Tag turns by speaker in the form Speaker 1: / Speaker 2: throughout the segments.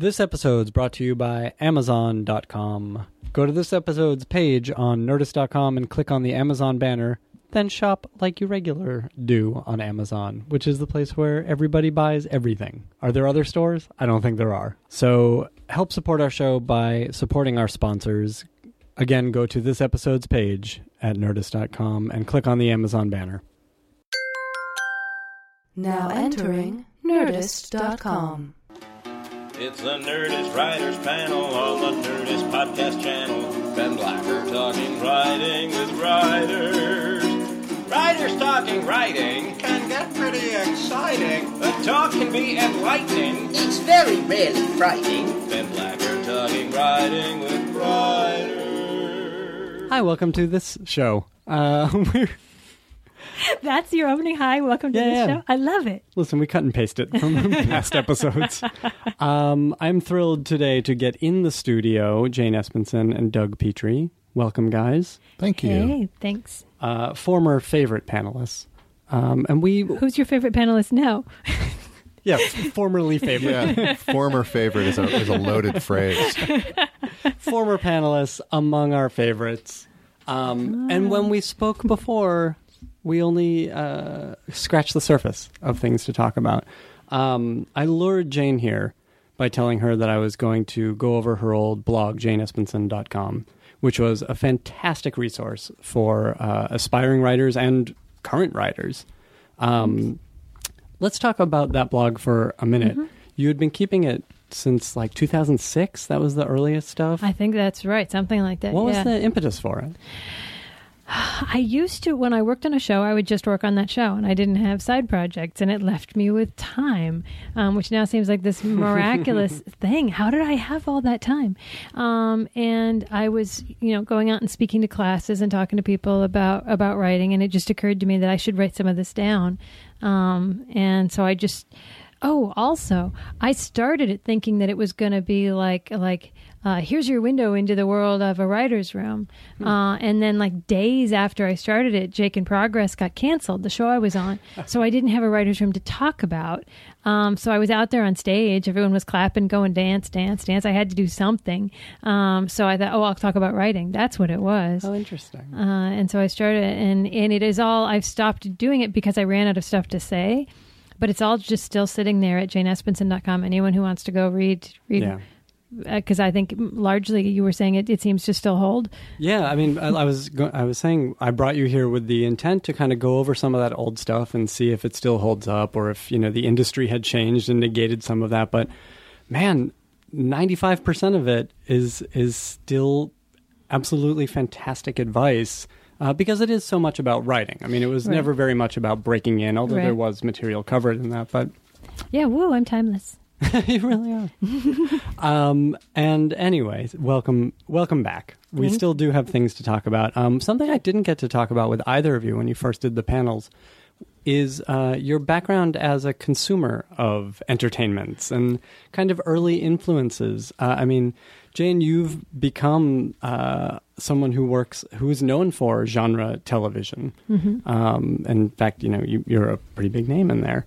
Speaker 1: This episode is brought to you by Amazon.com. Go to this episode's page on Nerdist.com and click on the Amazon banner, then shop like you regular do on Amazon, which is the place where everybody buys everything. Are there other stores? I don't think there are. So help support our show by supporting our sponsors. Again, go to this episode's page at Nerdist.com and click on the Amazon banner.
Speaker 2: Now entering Nerdist.com.
Speaker 3: It's the Nerdist Writers Panel on the Nerdist Podcast Channel. Ben Blacker talking writing with writers. Writers talking writing can get pretty exciting. The talk can be enlightening.
Speaker 4: It's very rarely frightening.
Speaker 3: Ben Blacker talking writing with writers.
Speaker 1: Hi, welcome to this show. Uh, we're
Speaker 5: That's your opening. Hi, welcome to
Speaker 1: Yeah,
Speaker 5: the
Speaker 1: yeah.
Speaker 5: show. I love it.
Speaker 1: Listen, we cut and paste it from past episodes. Um, I'm thrilled today to get in the studio Jane Espenson and Doug Petrie. Welcome, guys.
Speaker 6: Thank you.
Speaker 5: Hey, thanks.
Speaker 1: Uh, former favorite panelists. Um, and we,
Speaker 5: Who's your favorite panelist now?
Speaker 1: yeah, formerly favorite.
Speaker 6: Yeah, former favorite is a, is a loaded phrase.
Speaker 1: former panelists among our favorites. Um, and when we spoke before, we only uh, scratched the surface of things to talk about. Um, I lured Jane here by telling her that I was going to go over her old blog, janeespenson.com, which was a fantastic resource for uh, aspiring writers and current writers. Um, let's talk about that blog for a minute. You had been keeping it since like 2006. That was the earliest stuff.
Speaker 5: I think that's right. Something like that.
Speaker 1: What
Speaker 5: yeah.
Speaker 1: was the impetus for it?
Speaker 5: I used to, when I worked on a show, I would just work on that show and I didn't have side projects and it left me with time, um, which now seems like this miraculous thing. How did I have all that time? Um, and I was, you know, going out and speaking to classes and talking to people about, about writing. And it just occurred to me that I should write some of this down. Um, and so I just, Oh, also, I started it thinking that it was going to be like like uh, here's your window into the world of a writer's room, uh, and then like days after I started it, Jake in Progress got canceled, the show I was on, so I didn't have a writer's room to talk about. Um, so I was out there on stage, everyone was clapping, going dance, dance, dance. I had to do something, um, so I thought, oh, I'll talk about writing. That's what it was.
Speaker 1: Oh, interesting.
Speaker 5: Uh, and so I started, and and it is all I've stopped doing it because I ran out of stuff to say, but it's all just still sitting there at janeespenson.com. Anyone who wants to go read, read,
Speaker 1: yeah.
Speaker 5: Uh, because I think largely you were saying it, it seems to still hold.
Speaker 1: Yeah, I mean, I, I was go- I was saying I brought you here with the intent to kind of go over some of that old stuff and see if it still holds up or if you know the industry had changed and negated some of that. But man, ninety five percent of it is is still absolutely fantastic advice. Uh, because it is so much about writing. I mean, it was
Speaker 5: Right.
Speaker 1: never very much about breaking in, although
Speaker 5: Right.
Speaker 1: there was material covered in that. But
Speaker 5: Yeah, woo, I'm timeless.
Speaker 1: you really are. um, and anyway, welcome, welcome back. We
Speaker 5: Thank
Speaker 1: still do have things to talk about. Um, something I didn't get to talk about with either of you when you first did the panels is uh, your background as a consumer of entertainments and kind of early influences. Uh, I mean, Jane, you've become uh, someone who works, who is known for genre television. Um, in fact, you know, you, you're a pretty big name in there.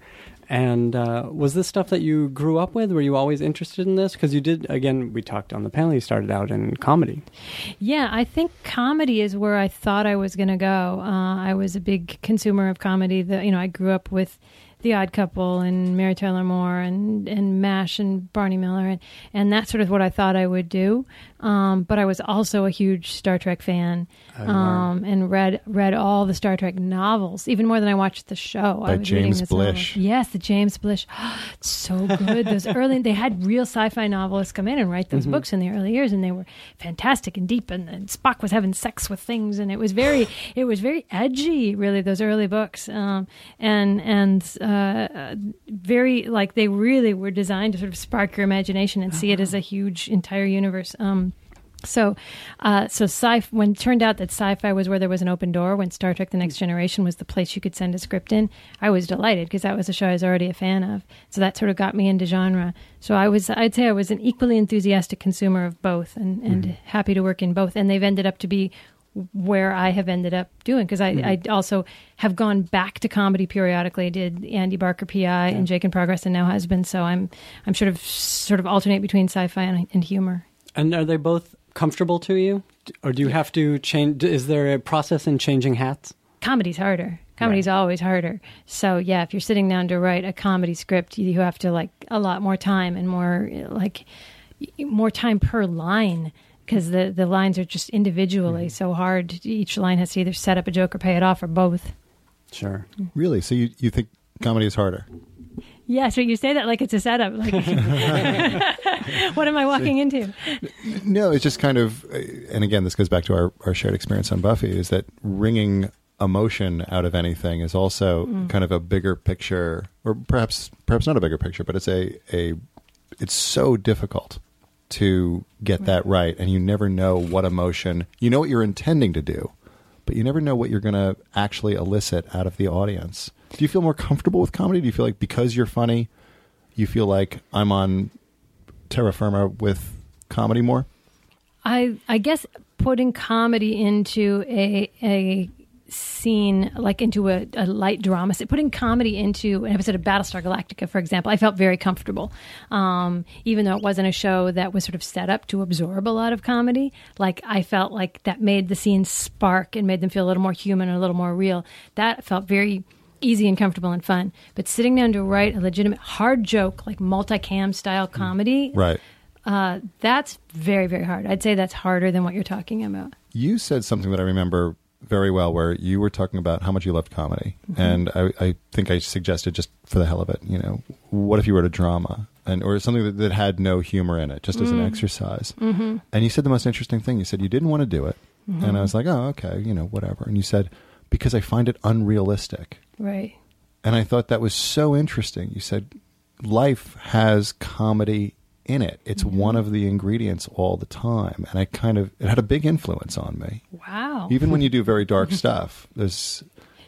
Speaker 1: And uh, was this stuff that you grew up with? Were you always interested in this? Because you did, again, we talked on the panel, you started out in comedy.
Speaker 5: Yeah, I think comedy is where I thought I was going to go. Uh, I was a big consumer of comedy. The, you know, I grew up with The Odd Couple and Mary Tyler Moore and and Mash and Barney Miller and and that's sort of what I thought I would do. Um, but I was also a huge Star Trek fan um, and read read all the Star Trek novels, even more than I watched the show. I was reading
Speaker 6: James
Speaker 5: this novel.
Speaker 6: Blish.
Speaker 5: Yes, the James Blish. it's so good. Those early they had real sci-fi novelists come in and write
Speaker 1: Mm-hmm.
Speaker 5: those books in the early years, and they were fantastic and deep. And, and Spock was having sex with things, and it was very it was very edgy. Really, those early books, um, and and uh, very like they really were designed to sort of spark your imagination and see it as a huge entire universe. Um, So, uh, so sci when it turned out that sci-fi was where there was an open door, when Star Trek: The Next Generation was the place you could send a script in, I was delighted because that was a show I was already a fan of. So that sort of got me into genre. So I was, I'd say, I was an equally enthusiastic consumer of both, and and happy to work in both. And they've ended up to be where I have ended up doing because I, I also have gone back to comedy periodically. I did Andy Barker PI and Jake in Progress and now Husband. So I'm I'm sort of sort of alternate between sci-fi and, and humor.
Speaker 1: And are they both comfortable to you? Or do you have to change? Is there a process in changing hats?
Speaker 5: comedy's harder. Comedy's always harder. So yeah, if you're sitting down to write a comedy script, you have to like a lot more time and more like more time per line because the the lines are just individually mm-hmm. so hard. Each line has to either set up a joke or pay it off or both.
Speaker 1: Sure. Mm.
Speaker 6: Really? So you, you think comedy is harder?
Speaker 5: Yeah, so you say that like it's a setup. Like, what am I walking into?
Speaker 6: No, it's just kind of, and again, this goes back to our, our shared experience on Buffy, is that wringing emotion out of anything is also mm. kind of a bigger picture, or perhaps perhaps not a bigger picture, but it's a a it's so difficult to get that right, and you never know what emotion you know what you're intending to do, but you never know what you're going to actually elicit out of the audience. Do you feel more comfortable with comedy? Do you feel like because you're funny, you feel like I'm on terra firma with comedy more?
Speaker 5: I I guess putting comedy into a a scene like into a, a light drama so putting comedy into an episode of battlestar galactica for example i felt very comfortable um, even though it wasn't a show that was sort of set up to absorb a lot of comedy like i felt like that made the scenes spark and made them feel a little more human and a little more real that felt very easy and comfortable and fun but sitting down to write a legitimate hard joke like multicam style comedy
Speaker 6: Right.
Speaker 5: uh, that's very, very hard. I'd say that's harder than what you're talking about.
Speaker 6: You said something that I remember very well, where you were talking about how much you loved comedy, and I, I think I suggested just for the hell of it, you know, what if you wrote a drama and or something that, that had no humor in it, just as an exercise? Mm-hmm. And you said the most interesting thing. You said you didn't want to do it, and I was like, oh, okay, you know, whatever. And you said because I find it unrealistic.
Speaker 5: Right.
Speaker 6: And I thought that was so interesting. You said life has comedy in it. It's mm-hmm. one of the ingredients all the time. And I kind of it had a big influence on me.
Speaker 5: Wow.
Speaker 6: Even when you do very dark stuff, there's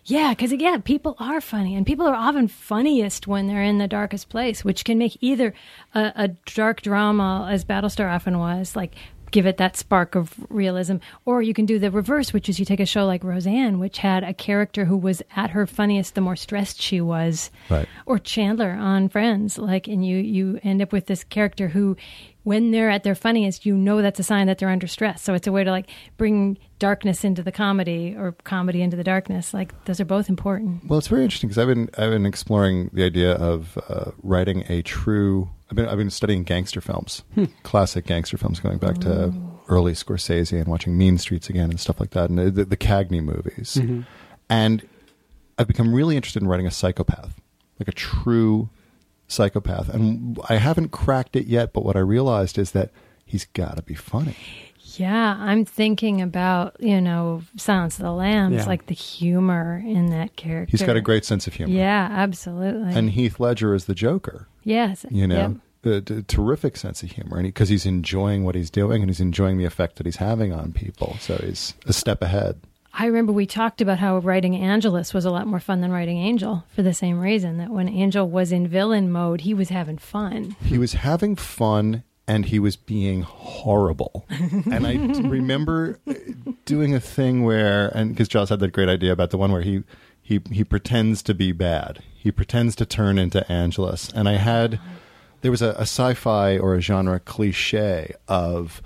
Speaker 5: Yeah, because again, people are funny, and people are often funniest when they're in the darkest place, which can make either a, a dark drama, as Battlestar often was, like give it that spark of realism, or you can do the reverse, which is you take a show like Roseanne, which had a character who was at her funniest the more stressed she was,
Speaker 6: Right.
Speaker 5: or Chandler on Friends, like, and you you end up with this character who. When they're at their funniest, you know that's a sign that they're under stress. So it's a way to like bring darkness into the comedy or comedy into the darkness. Like those are both important.
Speaker 6: well, it's very interesting because I've been I've been exploring the idea of uh, writing a true. I've been I've been studying gangster films, hmm. classic gangster films, going back to oh. early Scorsese and watching Mean Streets again and stuff like that, and the, the Cagney movies. Mm-hmm. And I've become really interested in writing a psychopath, like a true psychopath. And I haven't cracked it yet, but what I realized is that he's got to be funny.
Speaker 5: Yeah, I'm thinking about, you know, Silence of the Lambs,
Speaker 1: Yeah.
Speaker 5: like the humor in that character.
Speaker 6: He's got a great sense of humor.
Speaker 5: Yeah, absolutely.
Speaker 6: And Heath Ledger is the Joker,
Speaker 5: yes.
Speaker 6: you know,
Speaker 5: Yep.
Speaker 6: A, t- terrific sense of humor. And because he's enjoying what he's doing and he's enjoying the effect that he's having on people. So he's a step ahead.
Speaker 5: I remember we talked about how writing Angelus was a lot more fun than writing Angel for the same reason that when Angel was in villain mode, he was having fun.
Speaker 6: he was having fun and he was being horrible. and I remember doing a thing where, and because Joss had that great idea about the one where he he he pretends to be bad. He pretends to turn into Angelus, and I had there was a, a sci-fi or a genre cliche of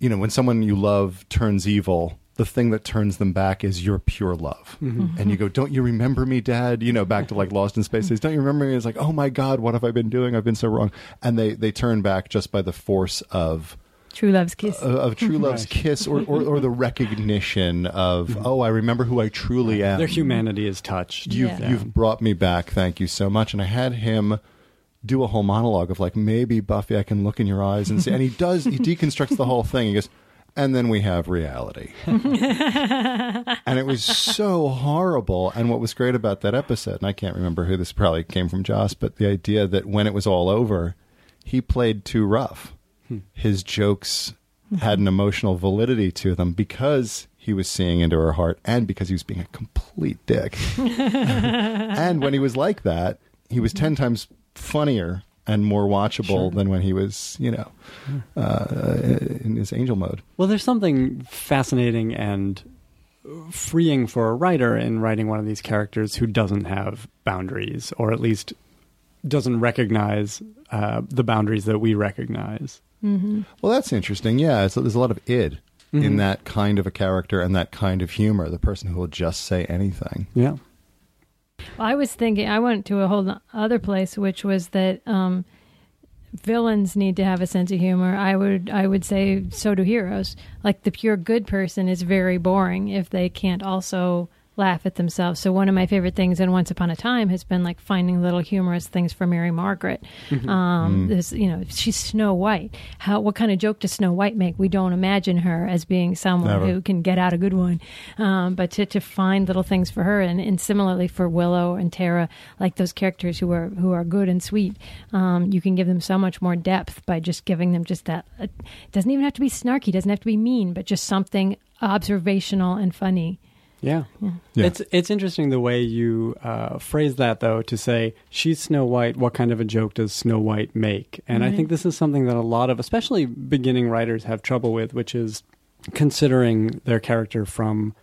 Speaker 6: you know when someone you love turns evil. The thing that turns them back is your pure love, mm-hmm. and you go, "Don't you remember me, Dad?" You know, back to like Lost in Space. days. Don't you remember me? It's like, "Oh my God, what have I been doing? I've been so wrong." And they they turn back just by the force of
Speaker 5: True Love's Kiss.
Speaker 6: of, of true love's kiss, or, or or the recognition of, mm-hmm. "Oh, I remember who I truly am."
Speaker 1: Their humanity is touched.
Speaker 6: You've
Speaker 5: Yeah.
Speaker 6: you've brought me back. Thank you so much. And I had him do a whole monologue of like, maybe Buffy, I can look in your eyes and see. And he does. He deconstructs the whole thing. He goes, and then we have reality. and it was so horrible. And what was great about that episode, and I can't remember who this probably came from, Joss, but the idea that when it was all over, he played too rough. Hmm. His jokes had an emotional validity to them because he was seeing into her heart and because he was being a complete dick. and when he was like that, he was 10 times funnier and more watchable than when he was, you know, uh, in his angel mode.
Speaker 1: Well, there's something fascinating and freeing for a writer in writing one of these characters who doesn't have boundaries, or at least doesn't recognize uh, the boundaries that we recognize.
Speaker 6: Well, that's interesting. Yeah, it's, there's a lot of id in that kind of a character and that kind of humor. The person who will just say anything.
Speaker 1: Yeah.
Speaker 5: I was thinking, I went to a whole other place, which was that um, villains need to have a sense of humor. I would, I would say, so do heroes. Like the pure good person is very boring if they can't also laugh at themselves. So one of my favorite things in Once Upon a Time has been like finding little humorous things for Mary Margaret. Um, this, you know, she's Snow White. How what kind of joke does Snow White make? We don't imagine her as being someone
Speaker 6: Never.
Speaker 5: who can get out a good one, um, but to, to find little things for her, and, and similarly for Willow and Tara, like those characters who are who are good and sweet, um, you can give them so much more depth by just giving them just that. It doesn't even have to be snarky, doesn't have to be mean, but just something observational and funny.
Speaker 1: Yeah.
Speaker 6: Yeah.
Speaker 1: It's it's interesting the way you uh, phrase that though to say she's Snow White. What kind of a joke does Snow White make? And I think this is something that a lot of, especially beginning writers, have trouble with, which is considering their character from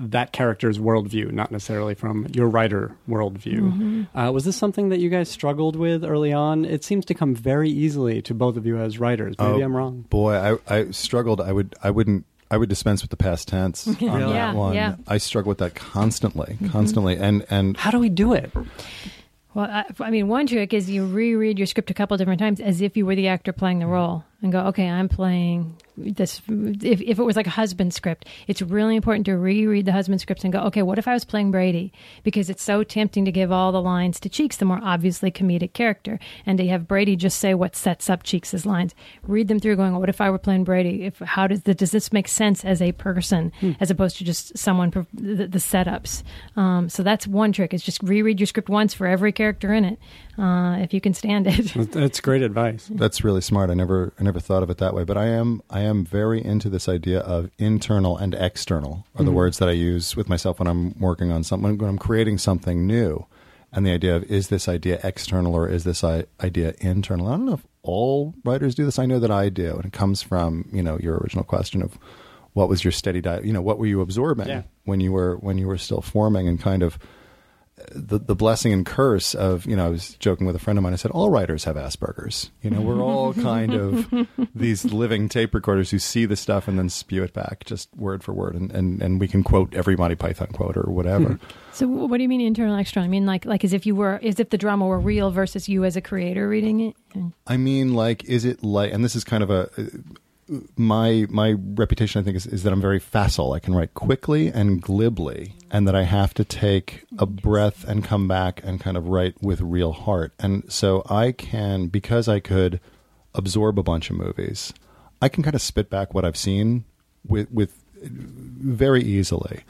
Speaker 1: that character's worldview, not necessarily from your writer worldview. Uh, was this something that you guys struggled with early on? It seems to come very easily to both of you as writers. Maybe
Speaker 6: Oh,
Speaker 1: I'm wrong.
Speaker 6: Boy, I, I struggled. I would I wouldn't I would dispense with the past tense on
Speaker 1: Really?
Speaker 5: Yeah,
Speaker 6: that one.
Speaker 5: yeah.
Speaker 6: I struggle with that constantly, mm-hmm. constantly, and and
Speaker 1: How do we do it?
Speaker 5: Well, I, I mean, one trick is you reread your script a couple different times as if you were the actor playing the mm-hmm. role and go, okay, I'm playing this. If, if it was like a husband script, it's really important to reread the husband script and go, okay, what if I was playing Brady? Because it's so tempting to give all the lines to Cheeks, the more obviously comedic character, and to have Brady just say what sets up Cheeks' lines. Read them through, going, what if I were playing Brady? If how does the, does this make sense as a person as opposed to just someone for the, the setups? Um, so that's one trick: is just reread your script once for every character in it, uh, if you can stand it.
Speaker 1: That's great advice.
Speaker 6: That's really smart. I never I never thought of it that way, but I am I am very into this idea of internal and external are the mm-hmm. words that I use with myself when I'm working on something when I'm creating something new. And the idea of is this idea external or is this idea internal? I don't know if all writers do this. I know that I do, and it comes from you know your original question of what was your steady diet. You know, what were you absorbing
Speaker 1: Yeah.
Speaker 6: when you were when you were still forming and kind of the the blessing and curse of you know I was joking with a friend of mine. I said all writers have Asperger's. You know, we're all kind of these living tape recorders who see the stuff and then spew it back just word for word, and and, and we can quote every Monty Python quote or whatever.
Speaker 5: So what do you mean internal external? I mean like like as if you were as if the drama were real versus you as a creator reading it.
Speaker 6: I mean, like, is it like? And this is kind of a my my reputation. I think is, is that I'm very facile. I can write quickly and glibly, and that I have to take a breath and come back and kind of write with real heart. And so I can because I could absorb a bunch of movies. I can kind of spit back what I've seen with with very easily,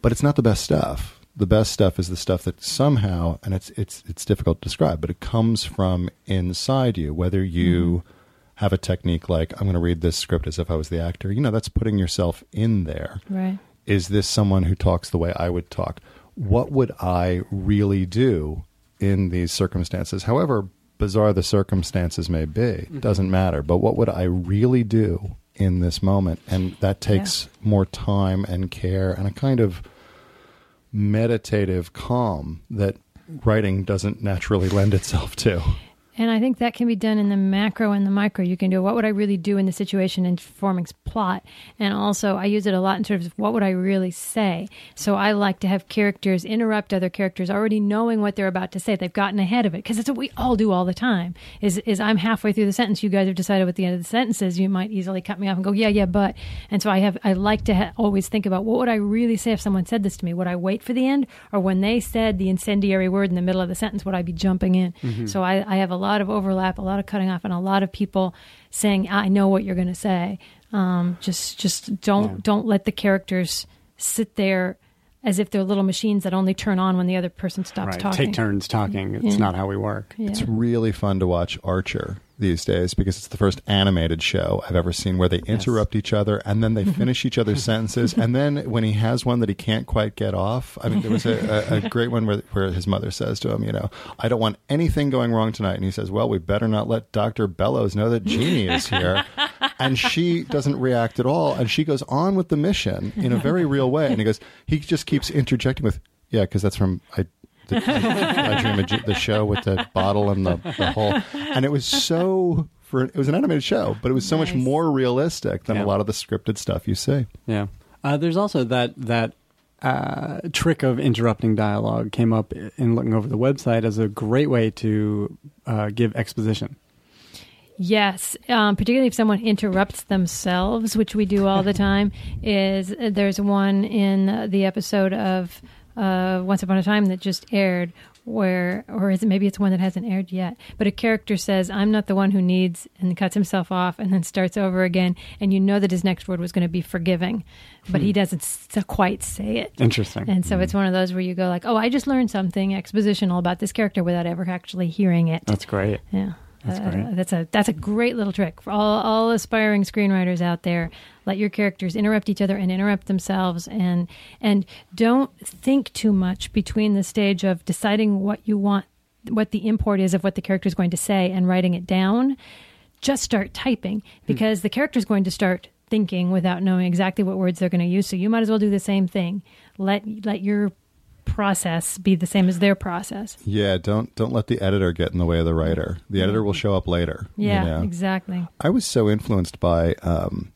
Speaker 6: but it's not the best stuff. The best stuff is the stuff that somehow, and it's it's it's difficult to describe, but it comes from inside you. Whether you mm-hmm. Have a technique like I'm going to read this script as if I was the actor, you know, that's putting yourself in there.
Speaker 5: Right.
Speaker 6: Is this someone who talks the way I would talk? What would I really do in these circumstances? However bizarre the circumstances may be, it mm-hmm. doesn't matter. But what would I really do in this moment? And that takes more time and care and a kind of meditative calm that writing doesn't naturally lend itself to.
Speaker 5: And I think that can be done in the macro and the micro. You can do what would I really do in the situation in forming plot. And also, I use it a lot in terms of what would I really say. So I like to have characters interrupt other characters already knowing what they're about to say. They've gotten ahead of it because it's what we all do all the time. Is is I'm halfway through the sentence, you guys have decided what the end of the sentence is. You might easily cut me off and go, yeah, yeah, but. And so I have I like to ha- always think about what would I really say if someone said this to me? Would I wait for the end, or when they said the incendiary word in the middle of the sentence, would I be jumping in? Mm-hmm. So I, I have a lot of overlap, a lot of cutting off, and a lot of people saying, "I know what you're going to say." Um, just just don't don't let the characters sit there as if they're little machines that only turn on when the other person stops
Speaker 1: right.
Speaker 5: talking.
Speaker 1: Take turns talking. It's
Speaker 5: Yeah.
Speaker 1: not how we work.
Speaker 5: Yeah.
Speaker 6: It's really fun to watch Archer these days because it's the first animated show I've ever seen where they interrupt each other and then they mm-hmm. finish each other's sentences. And then when he has one that he can't quite get off, I mean, there was a, a, a great one where, where his mother says to him, you know, I don't want anything going wrong tonight. And he says, well, we better not let Dr. Bellows know that Jeannie is here. And she doesn't react at all. And she goes on with the mission in a very real way. And he goes, he just keeps interjecting with, yeah, because that's from, I, the, I, I Dream of Je- the show with the bottle and the, the whole, and it was so for it was an animated show, but it was so much
Speaker 5: Nice.
Speaker 6: more realistic than
Speaker 1: Yeah.
Speaker 6: a lot of the scripted stuff you see.
Speaker 1: Yeah. Uh, there's also that that uh, trick of interrupting dialogue came up in looking over the website as a great way to uh, give exposition.
Speaker 5: Yes, um, particularly if someone interrupts themselves, which we do all the time. Is uh, there's one in uh, the episode of uh, Once Upon a Time that just aired, where or is it maybe it's one that hasn't aired yet? But a character says, "I'm not the one who needs," and cuts himself off, and then starts over again, and you know that his next word was going to be forgiving, but he doesn't s- quite say it.
Speaker 1: Interesting.
Speaker 5: And so it's one of those where you go like, "Oh, I just learned something expositional about this character without ever actually hearing it."
Speaker 1: That's great.
Speaker 5: Yeah.
Speaker 1: That's
Speaker 5: Uh. That's a that's a great little trick for all all aspiring screenwriters out there. Let your characters interrupt each other and interrupt themselves, and and don't think too much between the stage of deciding what you want, what the import is of what the character is going to say, and writing it down. Just start typing because the character is going to start thinking without knowing exactly what words they're going to use. So you might as well do the same thing. Let let your process be the same as their process.
Speaker 6: Yeah, don't don't let the editor get in the way of the writer. The editor will show up later. you
Speaker 5: Yeah,
Speaker 6: know?
Speaker 5: exactly.
Speaker 6: I was so influenced by. Um,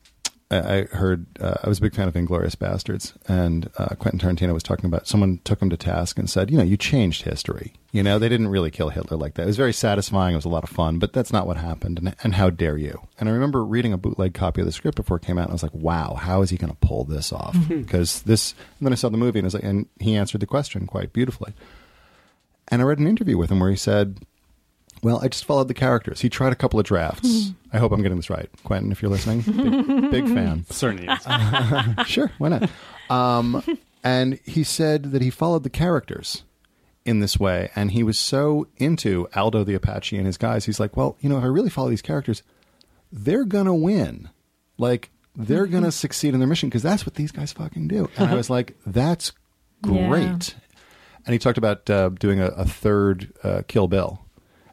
Speaker 6: I I heard uh, I was a big fan of Inglourious Basterds, and uh, Quentin Tarantino was talking about someone took him to task and said, you know, you changed history. You know, they didn't really kill Hitler like that. It was very satisfying. It was a lot of fun, but that's not what happened. And, and how dare you? And I remember reading a bootleg copy of the script before it came out, and I was like, wow, how is he going to pull this off? Because this. And then I saw the movie, and I was like, and he answered the question quite beautifully. And I read an interview with him where he said, well, I just followed the characters. He tried a couple of drafts. I hope I'm getting this right. Quentin, if you're listening, big, big fan.
Speaker 1: Certainly is.
Speaker 6: Sure, why not? Um, and he said that he followed the characters in this way. And he was so into Aldo the Apache and his guys. He's like, well, you know, if I really follow these characters, they're going to win. Like, they're going to succeed in their mission because that's what these guys fucking do. And I was like, that's
Speaker 5: Yeah.
Speaker 6: great. And he talked about uh, doing a, a third uh, Kill Bill.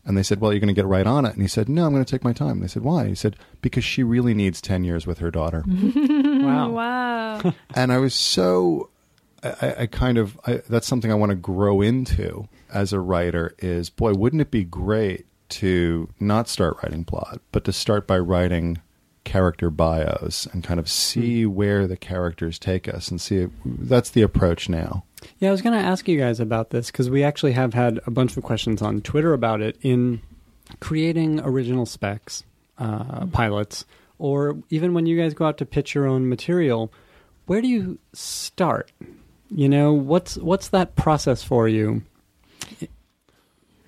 Speaker 6: And they said, Well, you're going to get right on it. And he said, No, I'm going to take my time. And they said, Why? He said, Because she really needs 10 years with her daughter.
Speaker 1: wow.
Speaker 5: Wow.
Speaker 6: and I was so, I, I kind of, I, that's something I want to grow into as a writer is, boy, wouldn't it be great to not start writing plot, but to start by writing character bios and kind of see hmm. where the characters take us and see, that's the approach now.
Speaker 1: Yeah, I was going to ask you guys about this because we actually have had a bunch of questions on Twitter about it in creating original specs, uh, pilots, or even when you guys go out to pitch your own material. Where do you start? You know, what's what's that process for you?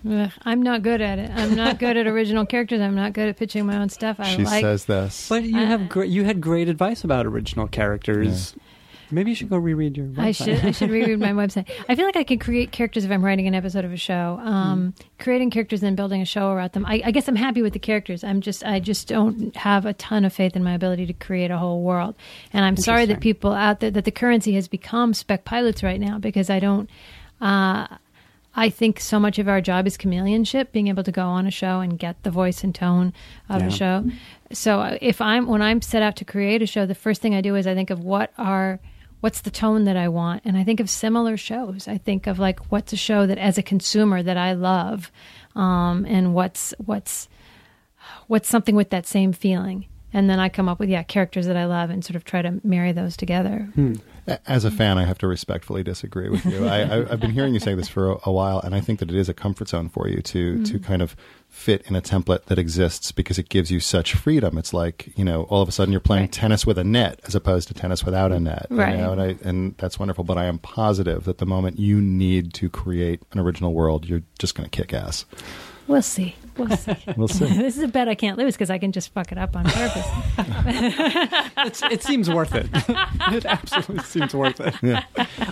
Speaker 5: Ugh, I'm not good at it. I'm not good at original characters. I'm not good at pitching my own stuff. I
Speaker 6: she
Speaker 5: like
Speaker 6: says this.
Speaker 1: But you
Speaker 5: Uh,
Speaker 1: have great, you had great advice about original characters. Maybe you should go reread your. Website.
Speaker 5: I should I should reread my website. I feel like I can create characters if I'm writing an episode of a show. Um, Creating characters and building a show around them. I, I guess I'm happy with the characters. I'm just I just don't have a ton of faith in my ability to create a whole world. And I'm sorry that people out there that the currency has become spec pilots right now because I don't. Uh, I think so much of our job is chameleonship, being able to go on a show and get the voice and tone of
Speaker 1: Yeah.
Speaker 5: a show. So if I'm when I'm set out to create a show, the first thing I do is I think of what are what's the tone that I want, and I think of similar shows. I think of like what's a show that as a consumer that I love, um, and what's what's what's something with that same feeling. And then I come up with yeah characters that I love and sort of try to marry those together.
Speaker 6: As a fan, I have to respectfully disagree with you. I, I've been hearing you say this for a, a while, and I think that it is a comfort zone for you to to mm-hmm. kind of fit in a template that exists because it gives you such freedom. It's like you know, all of a sudden you're playing
Speaker 5: Right.
Speaker 6: tennis with a net as opposed to tennis without a net. you
Speaker 5: Right.
Speaker 6: know, and I, and that's wonderful. But I am positive that the moment you need to create an original world, you're just going to kick ass.
Speaker 5: We'll see. We'll see.
Speaker 6: We'll see.
Speaker 5: this is a bet I can't lose because I can just fuck it up on purpose.
Speaker 1: It's, it seems worth it. it absolutely seems worth it.
Speaker 6: Yeah.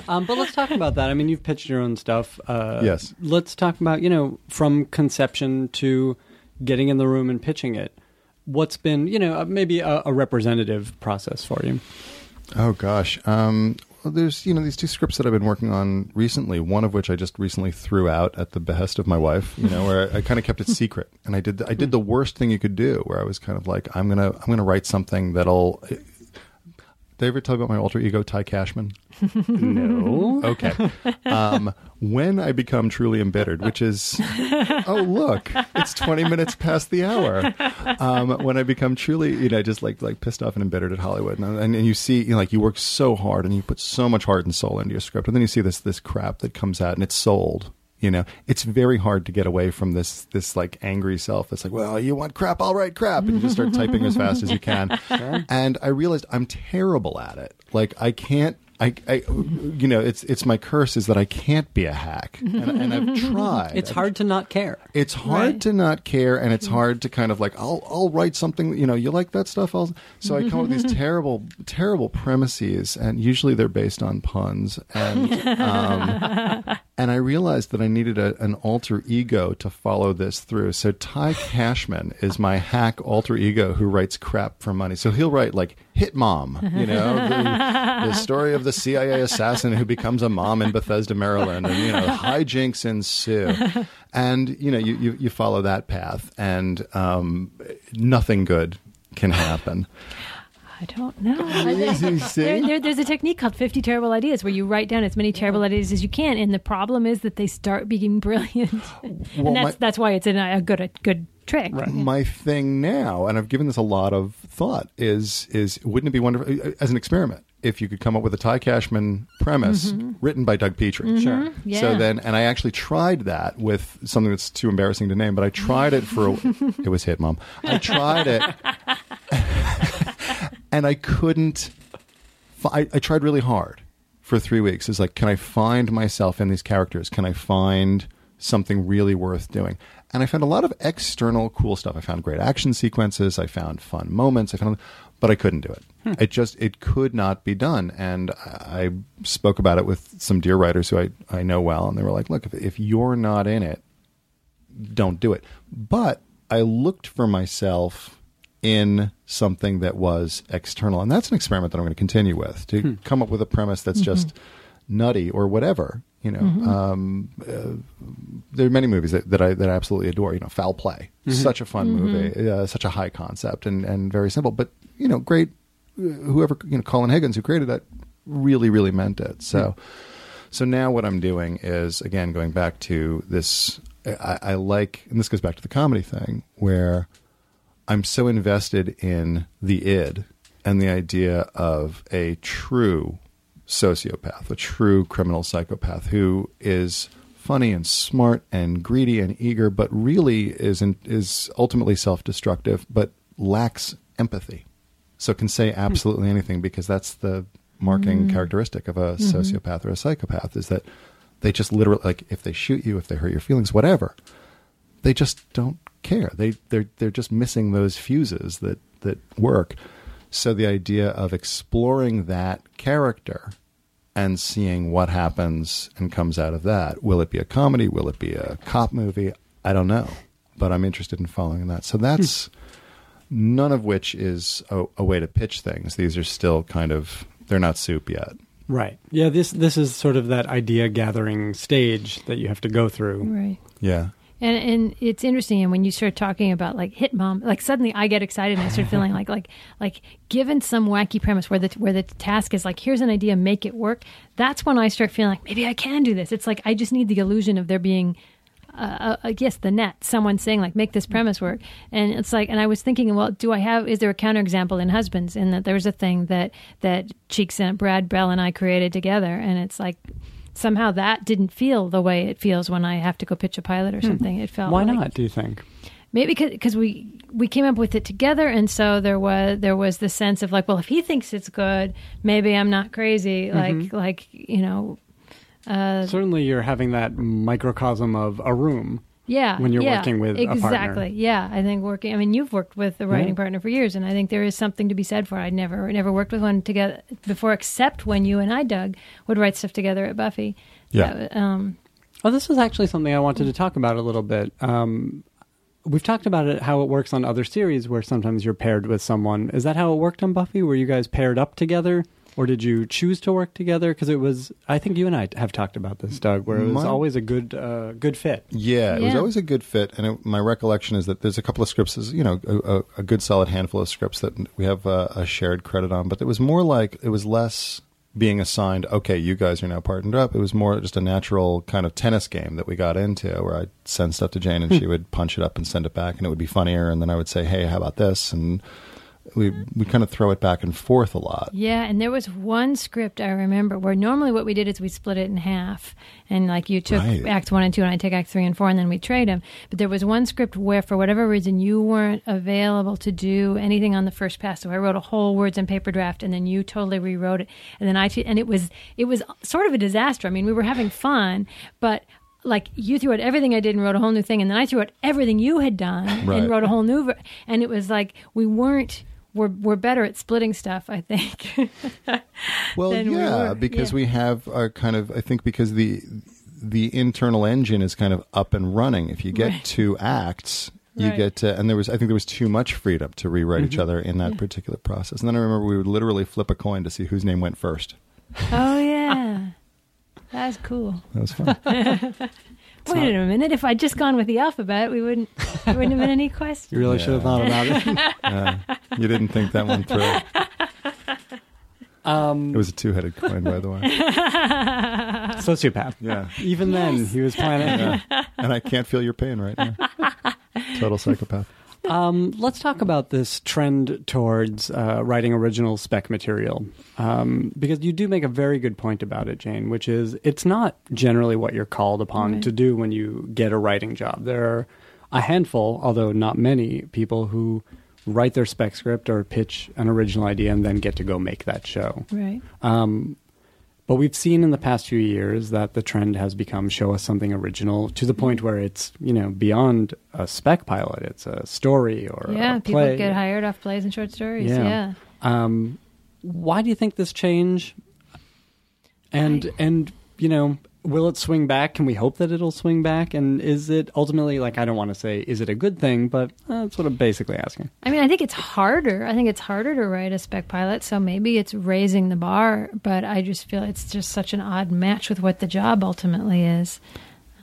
Speaker 1: Um, but let's talk about that. I mean, you've pitched your own stuff. Uh,
Speaker 6: Yes.
Speaker 1: Let's talk about you know from conception to getting in the room and pitching it. What's been you know uh, maybe a, a representative process for you?
Speaker 6: Oh gosh. Um, well, there's you know these two scripts that I've been working on recently. One of which I just recently threw out at the behest of my wife. You know, where I, I kind of kept it secret, and I did the, I did the worst thing you could do, where I was kind of like, I'm gonna I'm gonna write something that'll. Did I ever tell you about my alter ego, Ty Cashman?
Speaker 1: No.
Speaker 6: Okay. Um, when I become truly embittered, which is, oh look, it's twenty minutes past the hour. Um, when I become truly, you know, just like like pissed off and embittered at Hollywood, and, and, and you see, you know, like you work so hard and you put so much heart and soul into your script, and then you see this this crap that comes out and it's sold. You know, it's very hard to get away from this this like angry self. That's like, well, you want crap, I'll write crap, and you just start typing as fast as you can. And I realized I'm terrible at it. Like I can't. I, I, you know, it's it's my curse is that I can't be a hack, and, and I've tried.
Speaker 1: It's hard to not care.
Speaker 6: It's hard
Speaker 5: Right.
Speaker 6: to not care, and it's hard to kind of like I'll I'll write something. You know, you like that stuff. I'll so I come up with these terrible terrible premises, and usually they're based on puns, and um, and I realized that I needed a, an alter ego to follow this through. So Ty Cashman is my hack alter ego who writes crap for money. So he'll write like Hit Mom, you know, the, the story of the CIA assassin who becomes a mom in Bethesda, Maryland, and you know hijinks ensue. And you know you, you, you follow that path, and um, nothing good can happen.
Speaker 5: I don't know. There, there, there's a technique called 50 terrible ideas where you write down as many terrible ideas as you can, and the problem is that they start being brilliant,
Speaker 6: Well,
Speaker 5: and that's
Speaker 6: my-
Speaker 5: that's why it's a, a good a good trick.
Speaker 6: my thing now, and I've given this a lot of thought, is is wouldn't it be wonderful uh, uh as an experiment if you could come up with a Ty Cashman premise mm-hmm. written by Doug Petrie? Mm-hmm.
Speaker 1: Sure.
Speaker 5: Yeah.
Speaker 6: So then, and I actually tried that with something that's too embarrassing to name, but I tried it for a, it was hit, mom. I tried it, and I couldn't. I, I tried really hard for three weeks. It's like, can I find myself in these characters? Can I find something really worth doing? And I found a lot of external cool stuff. I found great action sequences. I found fun moments. I found, but I couldn't do it. Hmm. It just it could not be done. And I spoke about it with some dear writers who I I know well, and they were like, look, if, if you're not in it, don't do it. But I looked for myself in something that was external, and that's an experiment that I'm going to continue with to hmm. come up with a premise that's mm-hmm. just nutty or whatever. You know, um, uh, there are many movies that, that I that I absolutely adore. You know, Foul Play, such a fun movie, uh, such a high concept and and very simple, but you know, great. uh, Whoever you know, Colin Higgins, who created that, really really meant it. So. So now what I'm doing is again going back to this. I, I like, and this goes back to the comedy thing, where I'm so invested in the id and the idea of a true sociopath, a true criminal psychopath who is funny and smart and greedy and eager, but really is in, is ultimately self-destructive, but lacks empathy. So can say hmm. absolutely anything because that's the marking hmm. characteristic of a mm-hmm. sociopath or a psychopath is that they just literally like if they shoot you, if they hurt your feelings, whatever, they just don't care. They they're they're just missing those fuses that that work. So the idea of exploring that character and seeing what happens and comes out of that. Will it be a comedy? Will it be a cop movie? I don't know. But I'm interested in following that. So that's hmm. none of which is a, a way to pitch things. These are still kind of they're not soup yet.
Speaker 1: Right. Yeah. This this is sort of that idea gathering stage that you have to go through.
Speaker 5: Right.
Speaker 6: Yeah.
Speaker 5: And and it's interesting, and when you start talking about like hit mom, like suddenly I get excited and I start feeling like like like given some wacky premise where the where the task is like here's an idea, make it work. That's when I start feeling like maybe I can do this. It's like I just need the illusion of there being. Uh, uh, yes, the net. Someone saying like, "Make this premise work," and it's like, and I was thinking, well, do I have? Is there a counterexample in Husbands? In that there was a thing that that Cheeks and Brad Bell and I created together, and it's like somehow that didn't feel the way it feels when I have to go pitch a pilot or something. It felt
Speaker 1: Why
Speaker 5: like-
Speaker 1: not? Do you think?
Speaker 5: maybe because we we came up with it together and so there was there was the sense of like well if he thinks it's good maybe i'm not crazy like like you know uh
Speaker 1: Certainly, you're having that microcosm of a room
Speaker 5: Yeah,
Speaker 1: when you're
Speaker 5: yeah,
Speaker 1: working with a
Speaker 5: exactly. Yeah, I think working. I mean, you've worked with a writing
Speaker 1: Yeah.
Speaker 5: partner for years, and I think there is something to be said for. it. I'd never never worked with one together before, except when you and I, Doug, would write stuff together at Buffy.
Speaker 6: Yeah.
Speaker 5: That, um,
Speaker 1: Oh, this was actually something I wanted to talk about a little bit. Um, we've talked about it, how it works on other series where sometimes you're paired with someone. Is that how it worked on Buffy? Were you guys paired up together? Or did you choose to work together? Because it was, I think you and I have talked about this, Doug, where it was
Speaker 6: My-
Speaker 1: always a good, uh, good fit.
Speaker 6: Yeah, it was always a good fit, and it, my recollection is that there's a couple of scripts, there's, you know, a, a, a good solid handful of scripts that we have uh, a shared credit on, but it was more like it was less being assigned. Okay, you guys are now partnered up. It was more just a natural kind of tennis game that we got into, where I'd send stuff to Jane and she would punch it up and send it back, and it would be funnier, and then I would say, "Hey, how about this?" and we we kind of throw it back and forth a lot.
Speaker 5: yeah, and there was one script I remember where normally what we did is we split it in half, and like you took
Speaker 6: Right.
Speaker 5: Act One and Two, and I take Act Three and Four, and then we trade them. But there was one script where, for whatever reason, you weren't available to do anything on the first pass, so I wrote a whole words and paper draft, and then you totally rewrote it, and then I t- and it was it was sort of a disaster. I mean, we were having fun, but. Like you threw out everything I did and wrote a whole new thing, and then I threw out everything you had done
Speaker 6: Right.
Speaker 5: and wrote a whole new. ver- And it was like we weren't. We're we're better at splitting stuff, I think.
Speaker 6: Well,
Speaker 5: than we
Speaker 6: yeah, because
Speaker 5: Yeah.
Speaker 6: we have our kind of. I think because the the internal engine is kind of up and running. If you get
Speaker 5: Right.
Speaker 6: two acts, you
Speaker 5: Right.
Speaker 6: get to, and there was. I think there was too much freedom to rewrite each mm-hmm. other in that particular process. And then I remember we would literally flip a coin to see whose name went first.
Speaker 5: oh yeah, that's cool.
Speaker 6: That was fun.
Speaker 5: Wait a minute. If I'd just gone with the alphabet, we wouldn't. There wouldn't have been any questions.
Speaker 1: You
Speaker 5: question.
Speaker 1: really should have thought about it.
Speaker 6: Uh, you didn't think that one through.
Speaker 1: Um,
Speaker 6: It was a two-headed coin, by the way.
Speaker 1: sociopath.
Speaker 6: Yeah,
Speaker 1: Even then, he was planning.
Speaker 6: and I can't feel your pain right now. Total psychopath.
Speaker 1: Um, let's talk about this trend towards uh, writing original spec material, um, because you do make a very good point about it, Jane. Which is, it's not generally what you're called upon
Speaker 5: Right.
Speaker 1: to do when you get a writing job. There are a handful, although not many, people who write their spec script or pitch an original idea and then get to go make that show.
Speaker 5: Right.
Speaker 1: Um, but we've seen in the past few years that the trend has become show us something original to the point where it's you know beyond a spec pilot. It's a story or
Speaker 5: Yeah. People get hired off plays and short stories.
Speaker 1: Yeah.
Speaker 5: Yeah.
Speaker 1: Um, why do you think this change? And and you know, will it swing back? Can we hope that it'll swing back? And is it ultimately like I don't want to say is it a good thing, but uh, that's what I'm basically asking.
Speaker 5: I mean, I think it's harder. I think it's harder to write a spec pilot, so maybe it's raising the bar. But I just feel it's just such an odd match with what the job ultimately is.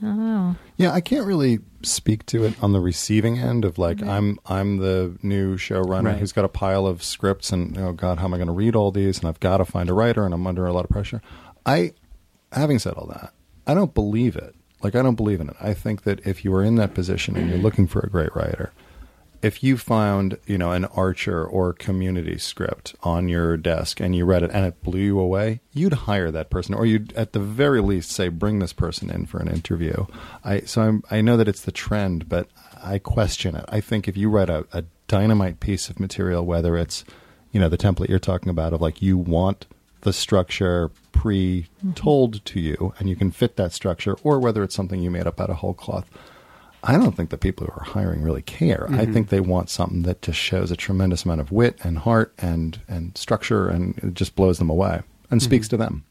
Speaker 5: I.
Speaker 6: Yeah, I can't really speak to it on the receiving end of like I'm I'm the new showrunner
Speaker 1: Right.
Speaker 6: who's got a pile of scripts and oh god, how am I going to read all these? And I've got to find a writer, and I'm under a lot of pressure. I, having said all that, I don't believe it. Like I don't believe in it. I think that if you are in that position and you're looking for a great writer, if you found you know an Archer or Community script on your desk and you read it and it blew you away, you'd hire that person, or you'd at the very least say, "Bring this person in for an interview." I so I'm, I know that it's the trend, but I question it. I think if you write a, a dynamite piece of material, whether it's you know the template you're talking about of like you want the structure pre-told to you and you can fit that structure or whether it's something you made up out of whole cloth I don't think the people who are hiring really care. I think they want something that just shows a tremendous amount of wit and heart and and structure, and it just blows them away and speaks to them.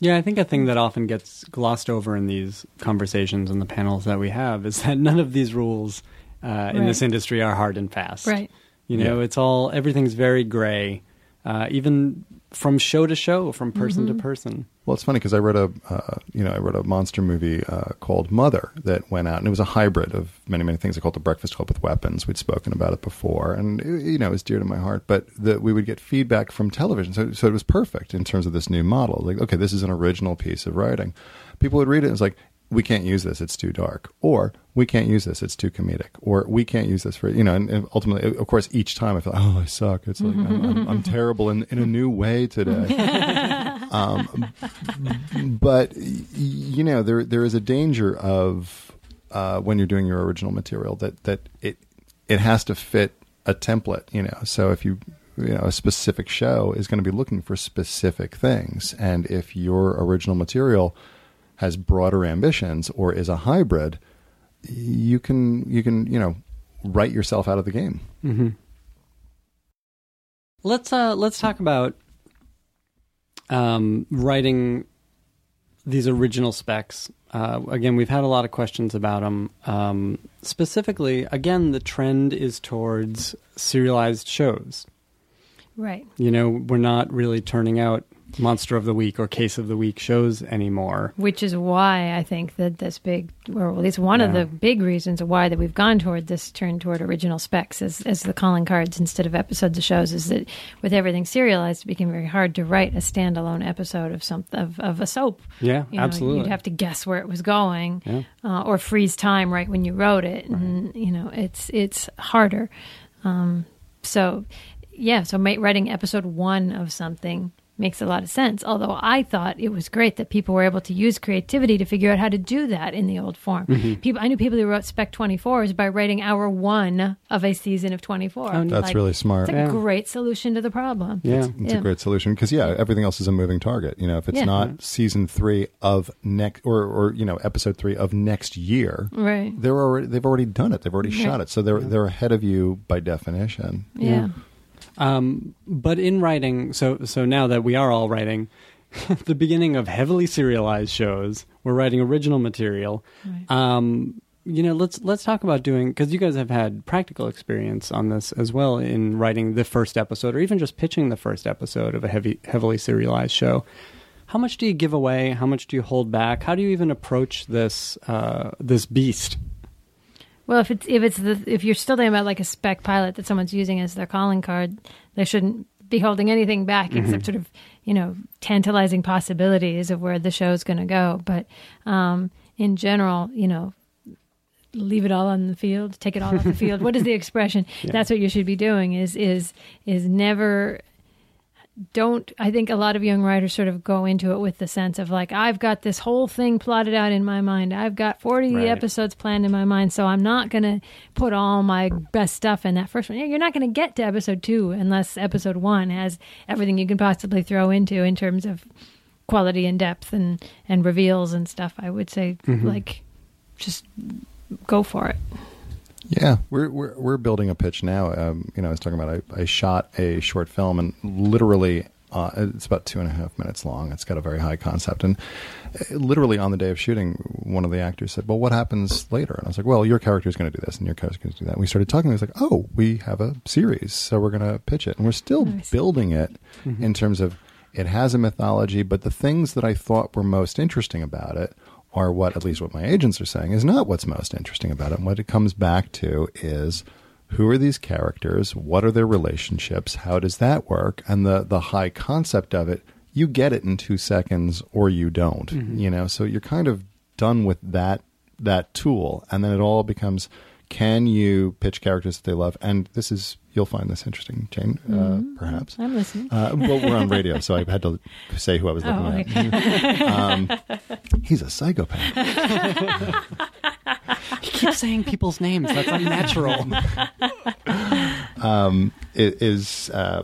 Speaker 1: Yeah, I think a thing that often gets glossed over in these conversations and the panels that we have is that none of these rules uh, in this industry are hard and fast.
Speaker 5: Right.
Speaker 1: You know,
Speaker 6: Yeah.
Speaker 1: it's all everything's very gray, uh, even from show to show, from person
Speaker 5: Mm-hmm.
Speaker 1: to person.
Speaker 6: Well, it's funny because I wrote a uh, you know I wrote a monster movie uh, called Mother that went out, and it was a hybrid of many many things. I called The Breakfast Club with Weapons. We'd spoken about it before, and it, you know it was dear to my heart. But that we would get feedback from television, so so it was perfect in terms of this new model. Like, okay, this is an original piece of writing. People would read it and it's like. We can't use this; it's too dark. Or we can't use this; it's too comedic. Or we can't use this for you know. And, and ultimately, of course, each time I feel, oh, I suck. It's like I'm, I'm, I'm terrible in in a new way today. Um, but you know there there is a danger of uh, when you're doing your original material that that it it has to fit a template you know so if you you know a specific show is going to be looking for specific things and if your original material has broader ambitions or is a hybrid you can you can you know write yourself out of the game.
Speaker 1: hmm Let's uh let's talk about um, writing these original specs. Uh, again, we've had a lot of questions about them. Um, specifically, again, the trend is towards serialized shows.
Speaker 5: Right.
Speaker 1: You know, we're not really turning out Monster of the Week or Case of the Week shows anymore.
Speaker 5: Which is why I think that this big, or at least one of the big reasons why that we've gone toward this turn toward original specs as, as the calling cards instead of episodes of shows is that with everything serialized, it became very hard to write a standalone episode of some of, of a soap.
Speaker 1: Yeah,
Speaker 5: You know,
Speaker 1: absolutely.
Speaker 5: You'd have to guess where it was going,
Speaker 1: Yeah.
Speaker 5: uh, or freeze time right when you wrote it, and you know it's it's harder. Um, so, yeah, so writing episode one of something makes a lot of sense. Although I thought it was great that people were able to use creativity to figure out how to do that in the old form.
Speaker 1: Mm-hmm.
Speaker 5: People, I knew people who wrote Spec Twenty Fours by writing hour one of a season of Twenty Four.
Speaker 1: Oh,
Speaker 6: That's really smart.
Speaker 5: It's a
Speaker 1: Yeah.
Speaker 5: great solution to the problem.
Speaker 1: Yeah.
Speaker 6: It's
Speaker 5: Yeah.
Speaker 6: a great solution because yeah, everything else is a moving target. You know, if it's
Speaker 5: Yeah.
Speaker 6: not season three of next or or you know episode three of next year,
Speaker 5: Right.
Speaker 6: they're already they've already done it. They've already
Speaker 5: Right.
Speaker 6: shot it, so they're they're ahead of you by definition.
Speaker 5: Yeah.
Speaker 1: Um, but in writing, so so now that we are all writing, the beginning of heavily serialized shows, we're writing original material.
Speaker 5: Right.
Speaker 1: Um, you know, let's let's talk about doing because you guys have had practical experience on this as well in writing the first episode or even just pitching the first episode of a heavy heavily serialized show. How much do you give away? How much do you hold back? How do you even approach this uh, this beast?
Speaker 5: Well, if it's if it's the if you're still talking about like a spec pilot that someone's using as their calling card, they shouldn't be holding anything back except sort of you know tantalizing possibilities of where the show's going to go. But um, in general, you know, leave it all on the field, take it all off the field. What is the expression? That's what you should be doing. Is is is never don't I think a lot of young writers sort of go into it with the sense of like I've got this whole thing plotted out in my mind. I've got 40
Speaker 1: Right.
Speaker 5: episodes planned in my mind, so I'm not going to put all my best stuff in that first one. Yeah, You're not going to get to episode 2 unless episode 1 has everything you can possibly throw into in terms of quality and depth and and reveals and stuff. I would say mm-hmm. like just go for it.
Speaker 6: Yeah, we're we're we're building a pitch now. Um, you know, I was talking about I, I shot a short film and literally uh, it's about two and a half minutes long. It's got a very high concept, and uh, literally on the day of shooting, one of the actors said, "Well, what happens later?" And I was like, "Well, your character is going to do this, and your character is going to do that." And we started talking. And I was like, "Oh, we have a series, so we're going to pitch it, and we're still
Speaker 5: Nice.
Speaker 6: building it in terms of it has a mythology, but the things that I thought were most interesting about it." Are what at least what my agents are saying is not what's most interesting about it. And what it comes back to is who are these characters? What are their relationships? How does that work? And the the high concept of it, you get it in two seconds or you don't. Mm-hmm. You know, so you're kind of done with that that tool, and then it all becomes can you pitch characters that they love? And this is you'll find this interesting, Jane, uh, perhaps.
Speaker 5: I'm listening.
Speaker 6: Uh, well, we're on radio, so I had to say who I was looking
Speaker 5: Oh,
Speaker 6: at. um, he's a psychopath.
Speaker 1: he keeps saying people's names. That's unnatural.
Speaker 6: Um, it is uh,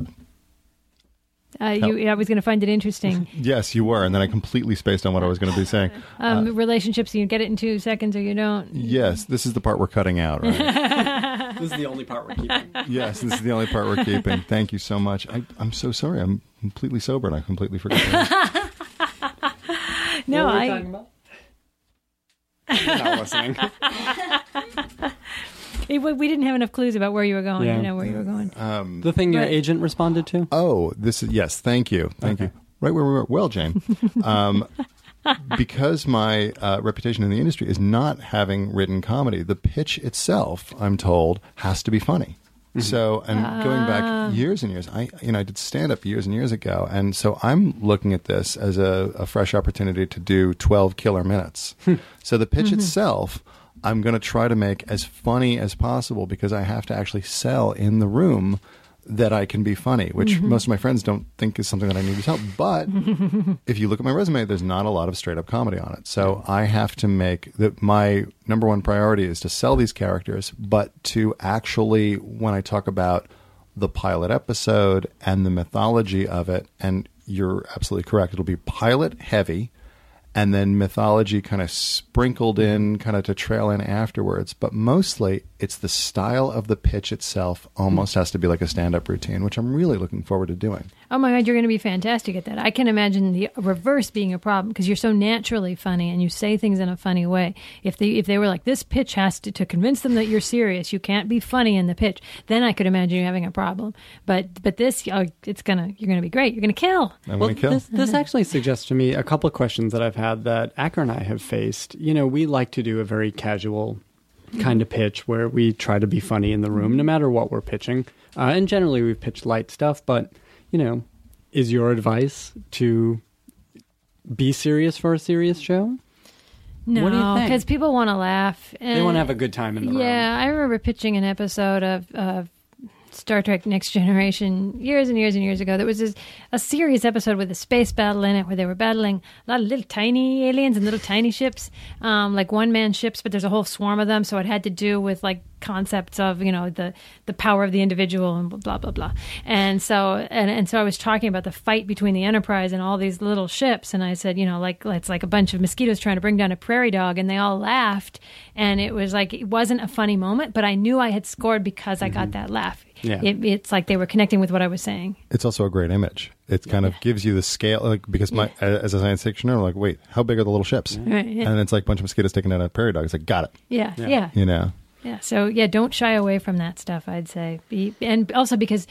Speaker 5: Uh, you, I was going to find it interesting.
Speaker 6: yes, you were, and then I completely spaced on what I was going to be saying.
Speaker 5: Um, relationships, you get it in two seconds or you don't.
Speaker 6: Yes, this is the part we're cutting out, right?
Speaker 1: this is the only part we're keeping.
Speaker 6: yes, this is the only part we're keeping. Thank you so much. I, I'm so sorry. I'm completely sober and I completely forgot. that.
Speaker 5: No,
Speaker 1: what were we
Speaker 5: I.
Speaker 1: talking about? You're not listening.
Speaker 5: It- we didn't have enough clues about where you were going
Speaker 1: Yeah.
Speaker 5: to know where you were going.
Speaker 6: Um,
Speaker 1: The thing your
Speaker 5: But-
Speaker 1: agent responded to?
Speaker 6: oh, this is yes. Thank you, thank you. Right where we were. Well, Jane, um, because my uh, reputation in the industry is not having written comedy, the pitch itself, I'm told, has to be funny. So, and going back years and years, I you know I did stand up years and years ago, and so I'm looking at this as a, a fresh opportunity to do 12 killer minutes. so the pitch itself, I'm going to try to make as funny as possible because I have to actually sell in the room that I can be funny, which mm-hmm. most of my friends don't think is something that I need to tell. But if you look at my resume, there's not a lot of straight up comedy on it. So I have to make that my number one priority is to sell these characters, but to actually, when I talk about the pilot episode and the mythology of it, and you're absolutely correct, it'll be pilot heavy and then mythology kind of sprinkled in, kind of to trail in afterwards. But mostly, it's the style of the pitch itself almost hmm. has to be like a stand up routine, which I'm really looking forward to doing.
Speaker 5: Oh my God, you're going to be fantastic at that. I can imagine the reverse being a problem because you're so naturally funny and you say things in a funny way. If they if they were like this pitch has to to convince them that you're serious, you can't be funny in the pitch. Then I could imagine you having a problem. But but this, oh, it's gonna you're gonna be great. You're gonna kill.
Speaker 6: I'm
Speaker 1: well,
Speaker 6: going to kill.
Speaker 1: This, this actually suggests to me a couple of questions that I've had that Acker and I have faced. You know, we like to do a very casual kind of pitch where we try to be funny in the room, no matter what we're pitching. Uh, and generally, we've pitched light stuff, but you know, is your advice to be serious for a serious show?
Speaker 5: No,
Speaker 1: What do you think?
Speaker 5: because people want to laugh.
Speaker 1: They want to have a good time in the room.
Speaker 5: Yeah, I remember pitching an episode of uh, Star Trek Next Generation years and years and years ago. That was this, a serious episode with a space battle in it where they were battling a lot of little tiny aliens and little tiny ships, um, like one man ships, but there's a whole swarm of them. So it had to do with like concepts of you know the the power of the individual and blah blah blah and so and, and so i was talking about the fight between the enterprise and all these little ships and i said you know like it's like a bunch of mosquitoes trying to bring down a prairie dog and they all laughed and it was like it wasn't a funny moment but i knew i had scored because i got mm-hmm. that laugh
Speaker 1: Yeah.
Speaker 5: it, it's like they were connecting with what i was saying
Speaker 6: it's also a great image. It kind of gives you the scale, like because my as a science fictioner, I'm like, wait, how big are the little ships?
Speaker 5: Right, yeah.
Speaker 6: And it's like a bunch of mosquitoes taking out a prairie dog. It's like, got it.
Speaker 5: yeah
Speaker 1: Yeah.
Speaker 5: yeah
Speaker 6: You know,
Speaker 5: Yeah. So yeah, don't shy away from that stuff. I'd say, Be, and also because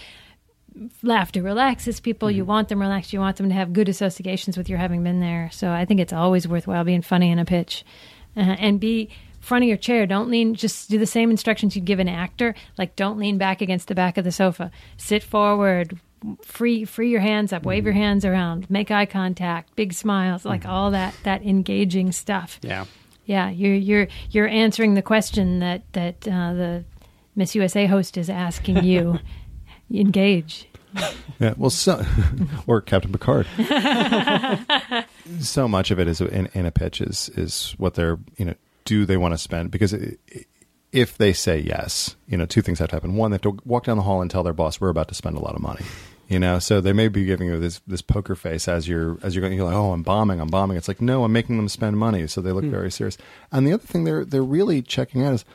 Speaker 5: laughter relaxes people. You mm-hmm. want them relaxed. You want them to have good associations with your having been there. So I think it's always worthwhile being funny in a pitch, uh, and be front of your chair. Don't lean. Just do the same instructions you'd give an actor. Like don't lean back against the back of the sofa. Sit forward. Free, free your hands up, wave your mm-hmm. hands around, make eye contact, big smiles, like mm-hmm. all that, that engaging stuff.
Speaker 1: Yeah.
Speaker 5: Yeah, you're you're you're answering the question that that uh, the Miss USA host is asking you. Engage.
Speaker 6: Yeah, well, so or Captain Picard. so much of it is in, in a pitch is is what they're you know do they want to spend because i if they say yes, you know two things have to happen. One, they have to walk down the hall and tell their boss we're about to spend a lot of money. You know, so they may be giving you this this poker face as you're as you're going. You're like, oh, I'm bombing, I'm bombing. It's like, no, I'm making them spend money, so they look very serious. And the other thing they're they're really checking out is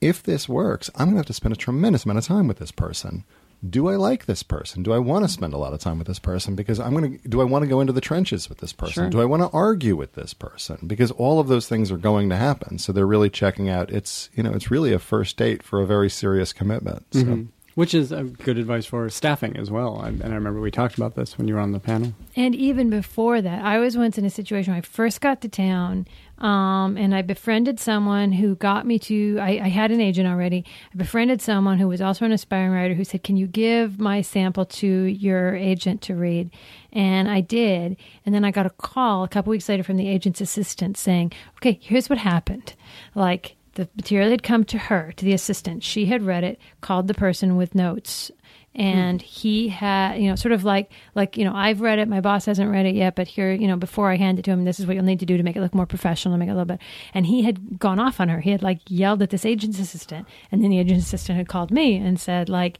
Speaker 6: if this works, I'm going to have to spend a tremendous amount of time with this person. Do I like this person? Do I want to spend a lot of time with this person? Because I'm going to. Do I want to go into the trenches with this person?
Speaker 1: Sure.
Speaker 6: Do I want to argue with this person? Because all of those things are going to happen. So they're really checking out. It's you know, it's really a first date for a very serious commitment. So.
Speaker 1: Mhm. Which is a good advice for staffing as well. And, I remember we talked about this when you were on the panel.
Speaker 5: And even before that, I was once in a situation when I first got to town, um, and I befriended someone who got me to. I, I had an agent already. I befriended someone who was also an aspiring writer who said, "Can you give my sample to your agent to read?" And I did. And then I got a call a couple weeks later from the agent's assistant saying, "Okay, here's what happened. Like." The material had come to her, to the assistant. She had read it, called the person with notes, and hmm. he had you know sort of like like you know i've read it my boss hasn't read it yet but here you know before i hand it to him this is what you'll need to do to make it look more professional and make it a little bit and he had gone off on her. He had like yelled at this agent's assistant. And then the agent's assistant had called me and said like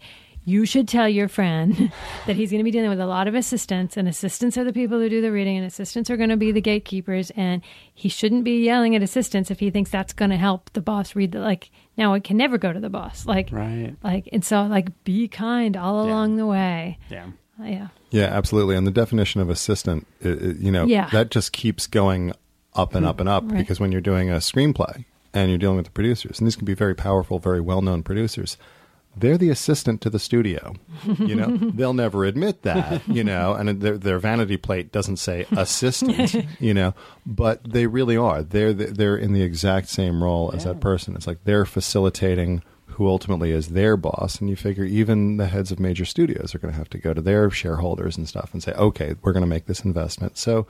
Speaker 5: you should tell your friend that he's going to be dealing with a lot of assistants, and assistants are the people who do the reading, and assistants are going to be the gatekeepers, and he shouldn't be yelling at assistants if he thinks that's going to help the boss read the like. Now it can never go to the boss, like,
Speaker 1: Right.
Speaker 5: like, and so like be kind all
Speaker 1: Yeah.
Speaker 5: along the way.
Speaker 1: Yeah.
Speaker 5: Uh, yeah,
Speaker 6: Yeah, absolutely. And the definition of assistant, i- i- you know,
Speaker 5: Yeah.
Speaker 6: that just keeps going up and up and up
Speaker 5: Right.
Speaker 6: because when you're doing a screenplay and you're dealing with the producers, and these can be very powerful, very well known producers, they're the assistant to the studio. You know, they'll never admit that, you know, and their, their vanity plate doesn't say assistant, you know, but they really are. They're, they're in the exact same role as that person. It's like they're facilitating who ultimately is their boss. And you figure even the heads of major studios are going to have to go to their shareholders and stuff and say, okay, we're going to make this investment. So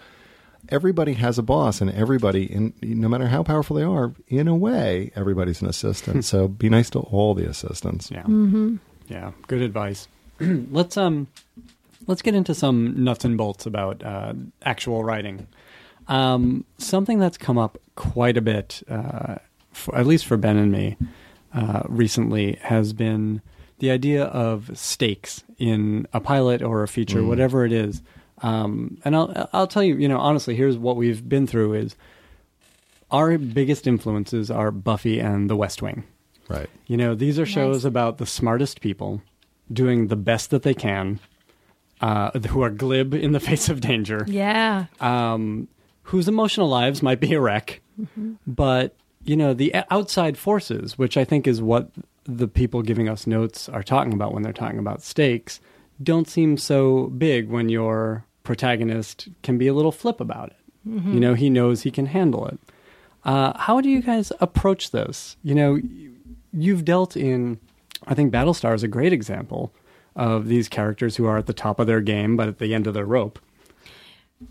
Speaker 6: everybody has a boss, and everybody, in, no matter how powerful they are, in a way, everybody's an assistant. so be nice to all the assistants.
Speaker 1: Yeah. Mm-hmm. Yeah. Good advice. let's um, let's get into some nuts and bolts about uh, actual writing. Um, something that's come up quite a bit, uh, for, at least for Ben and me, uh, recently has been the idea of stakes in a pilot or a feature, whatever it is. Um, and I'll I'll tell you, you know, honestly, here's what we've been through: is our biggest influences are Buffy and The West Wing.
Speaker 6: Right.
Speaker 1: You know, these are shows
Speaker 5: Nice.
Speaker 1: about the smartest people doing the best that they can, uh, who are glib in the face of danger,
Speaker 5: Yeah.
Speaker 1: um, whose emotional lives might be a wreck, but you know the outside forces, which I think is what the people giving us notes are talking about when they're talking about stakes, don't seem so big when your protagonist can be a little flip about it. You know, he knows he can handle it. Uh, how do you guys approach this? You know, you've dealt in, I think Battlestar is a great example of these characters who are at the top of their game, but at the end of their rope.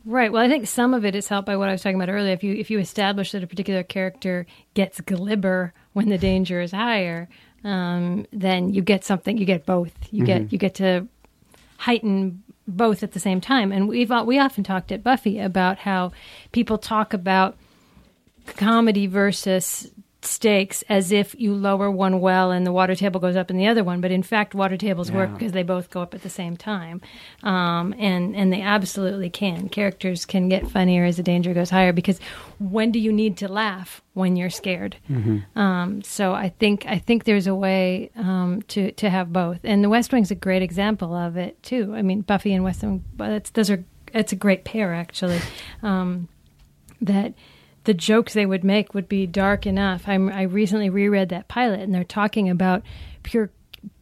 Speaker 5: Right. Well, I think some of it is helped by what I was talking about earlier. If you if you establish that a particular character gets glibber when the danger is higher, um, then you get something. You get both. You get you get to heighten both at the same time. And we've we often talked at Buffy about how people talk about comedy versus stakes as if you lower one well and the water table goes up in the other one. But in fact water tables work because they both go up at the same time. Um, and and they absolutely can. Characters can get funnier as the danger goes higher because when do you need to laugh when you're scared? Um, so I think I think there's a way um, to to have both. And the West Wing's a great example of it too. I mean Buffy and West Wing that's those are it's a great pair actually. Um, that the jokes they would make would be dark enough. I'm, I recently reread that pilot, and they're talking about pure,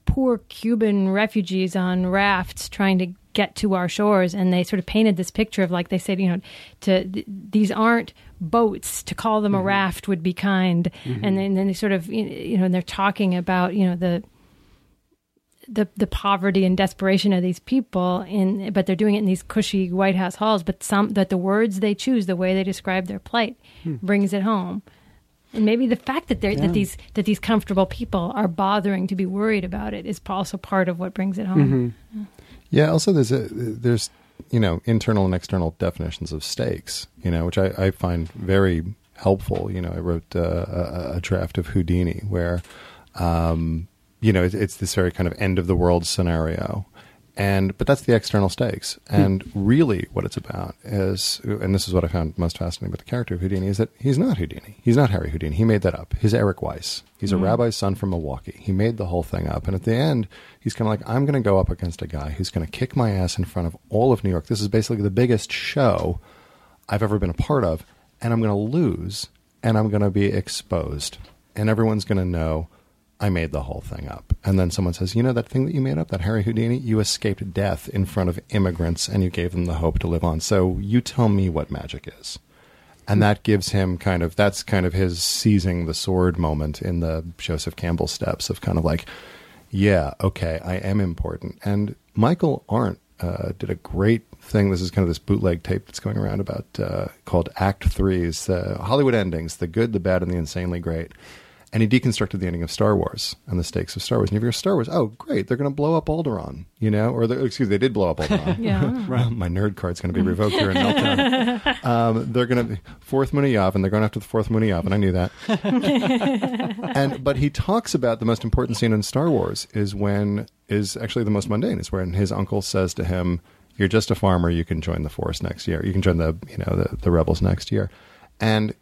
Speaker 5: poor Cuban refugees on rafts trying to get to our shores, and they sort of painted this picture of like they said, you know, to th- these aren't boats. To call them a mm-hmm. raft would be kind, mm-hmm. and then, then they sort of you know, and they're talking about you know the the the poverty and desperation of these people in but they're doing it in these cushy White House halls but some that the words they choose the way they describe their plight brings it home and maybe the fact that they're
Speaker 1: Yeah.
Speaker 5: that these that these comfortable people are bothering to be worried about it is also part of what brings it home
Speaker 6: Yeah. Also, there's a there's you know internal and external definitions of stakes. You know, which I, I find very helpful. You know, I wrote uh, a, a draft of Houdini where, um, you know, it's, it's this very kind of end of the world scenario. And but that's the external stakes, hmm. and really what it's about is, and this is what I found most fascinating about the character of Houdini is that he's not Houdini, he's not Harry Houdini. He made that up. He's Eric Weiss. He's a hmm. rabbi's son from Milwaukee. He made the whole thing up, and at the end, he's kind of like, I'm going to go up against a guy who's going to kick my ass in front of all of New York. This is basically the biggest show I've ever been a part of, and I'm going to lose, and I'm going to be exposed, and everyone's going to know I made the whole thing up. And then someone says, You know that thing that you made up, that Harry Houdini? You escaped death in front of immigrants and you gave them the hope to live on. So you tell me what magic is. And that gives him kind of, that's kind of his seizing the sword moment in the Joseph Campbell steps of kind of like, yeah, okay, I am important. And Michael Arndt uh, did a great thing. This is kind of this bootleg tape that's going around about uh, called Act Threes, uh, Hollywood endings, the good, the bad, and the insanely great. And he deconstructed the ending of Star Wars and the stakes of Star Wars. And if you're Star Wars, oh great, they're going to blow up Alderaan, you know, or excuse, me, they did blow up Alderaan.
Speaker 5: Yeah.
Speaker 6: My nerd card's going to be revoked here in Meltdown. um, they're going to fourth Muniyov, and they're going after the fourth moon Muniyov, and I knew that. and but he talks about the most important scene in Star Wars is when is actually the most mundane is when his uncle says to him, "You're just a farmer. You can join the Force next year. You can join the you know the, the rebels next year." And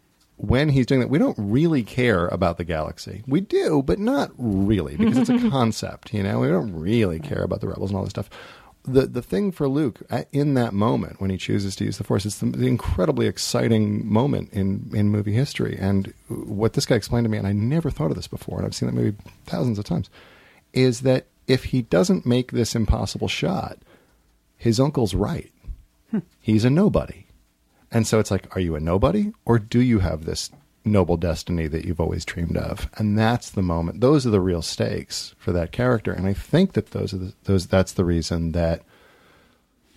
Speaker 6: when he's doing that, we don't really care about the galaxy. We do, but not really because it's a concept. You know, we don't really care about the rebels and all this stuff. The the thing for Luke uh, in that moment when he chooses to use the Force, it's the, the incredibly exciting moment in in movie history. And what this guy explained to me, and I never thought of this before, and I've seen that movie thousands of times, is that if he doesn't make this impossible shot, his uncle's right. He's a nobody. And so it's like, are you a nobody or do you have this noble destiny that you've always dreamed of? And that's the moment. Those are the real stakes for that character. And I think that those are the, those that's the reason that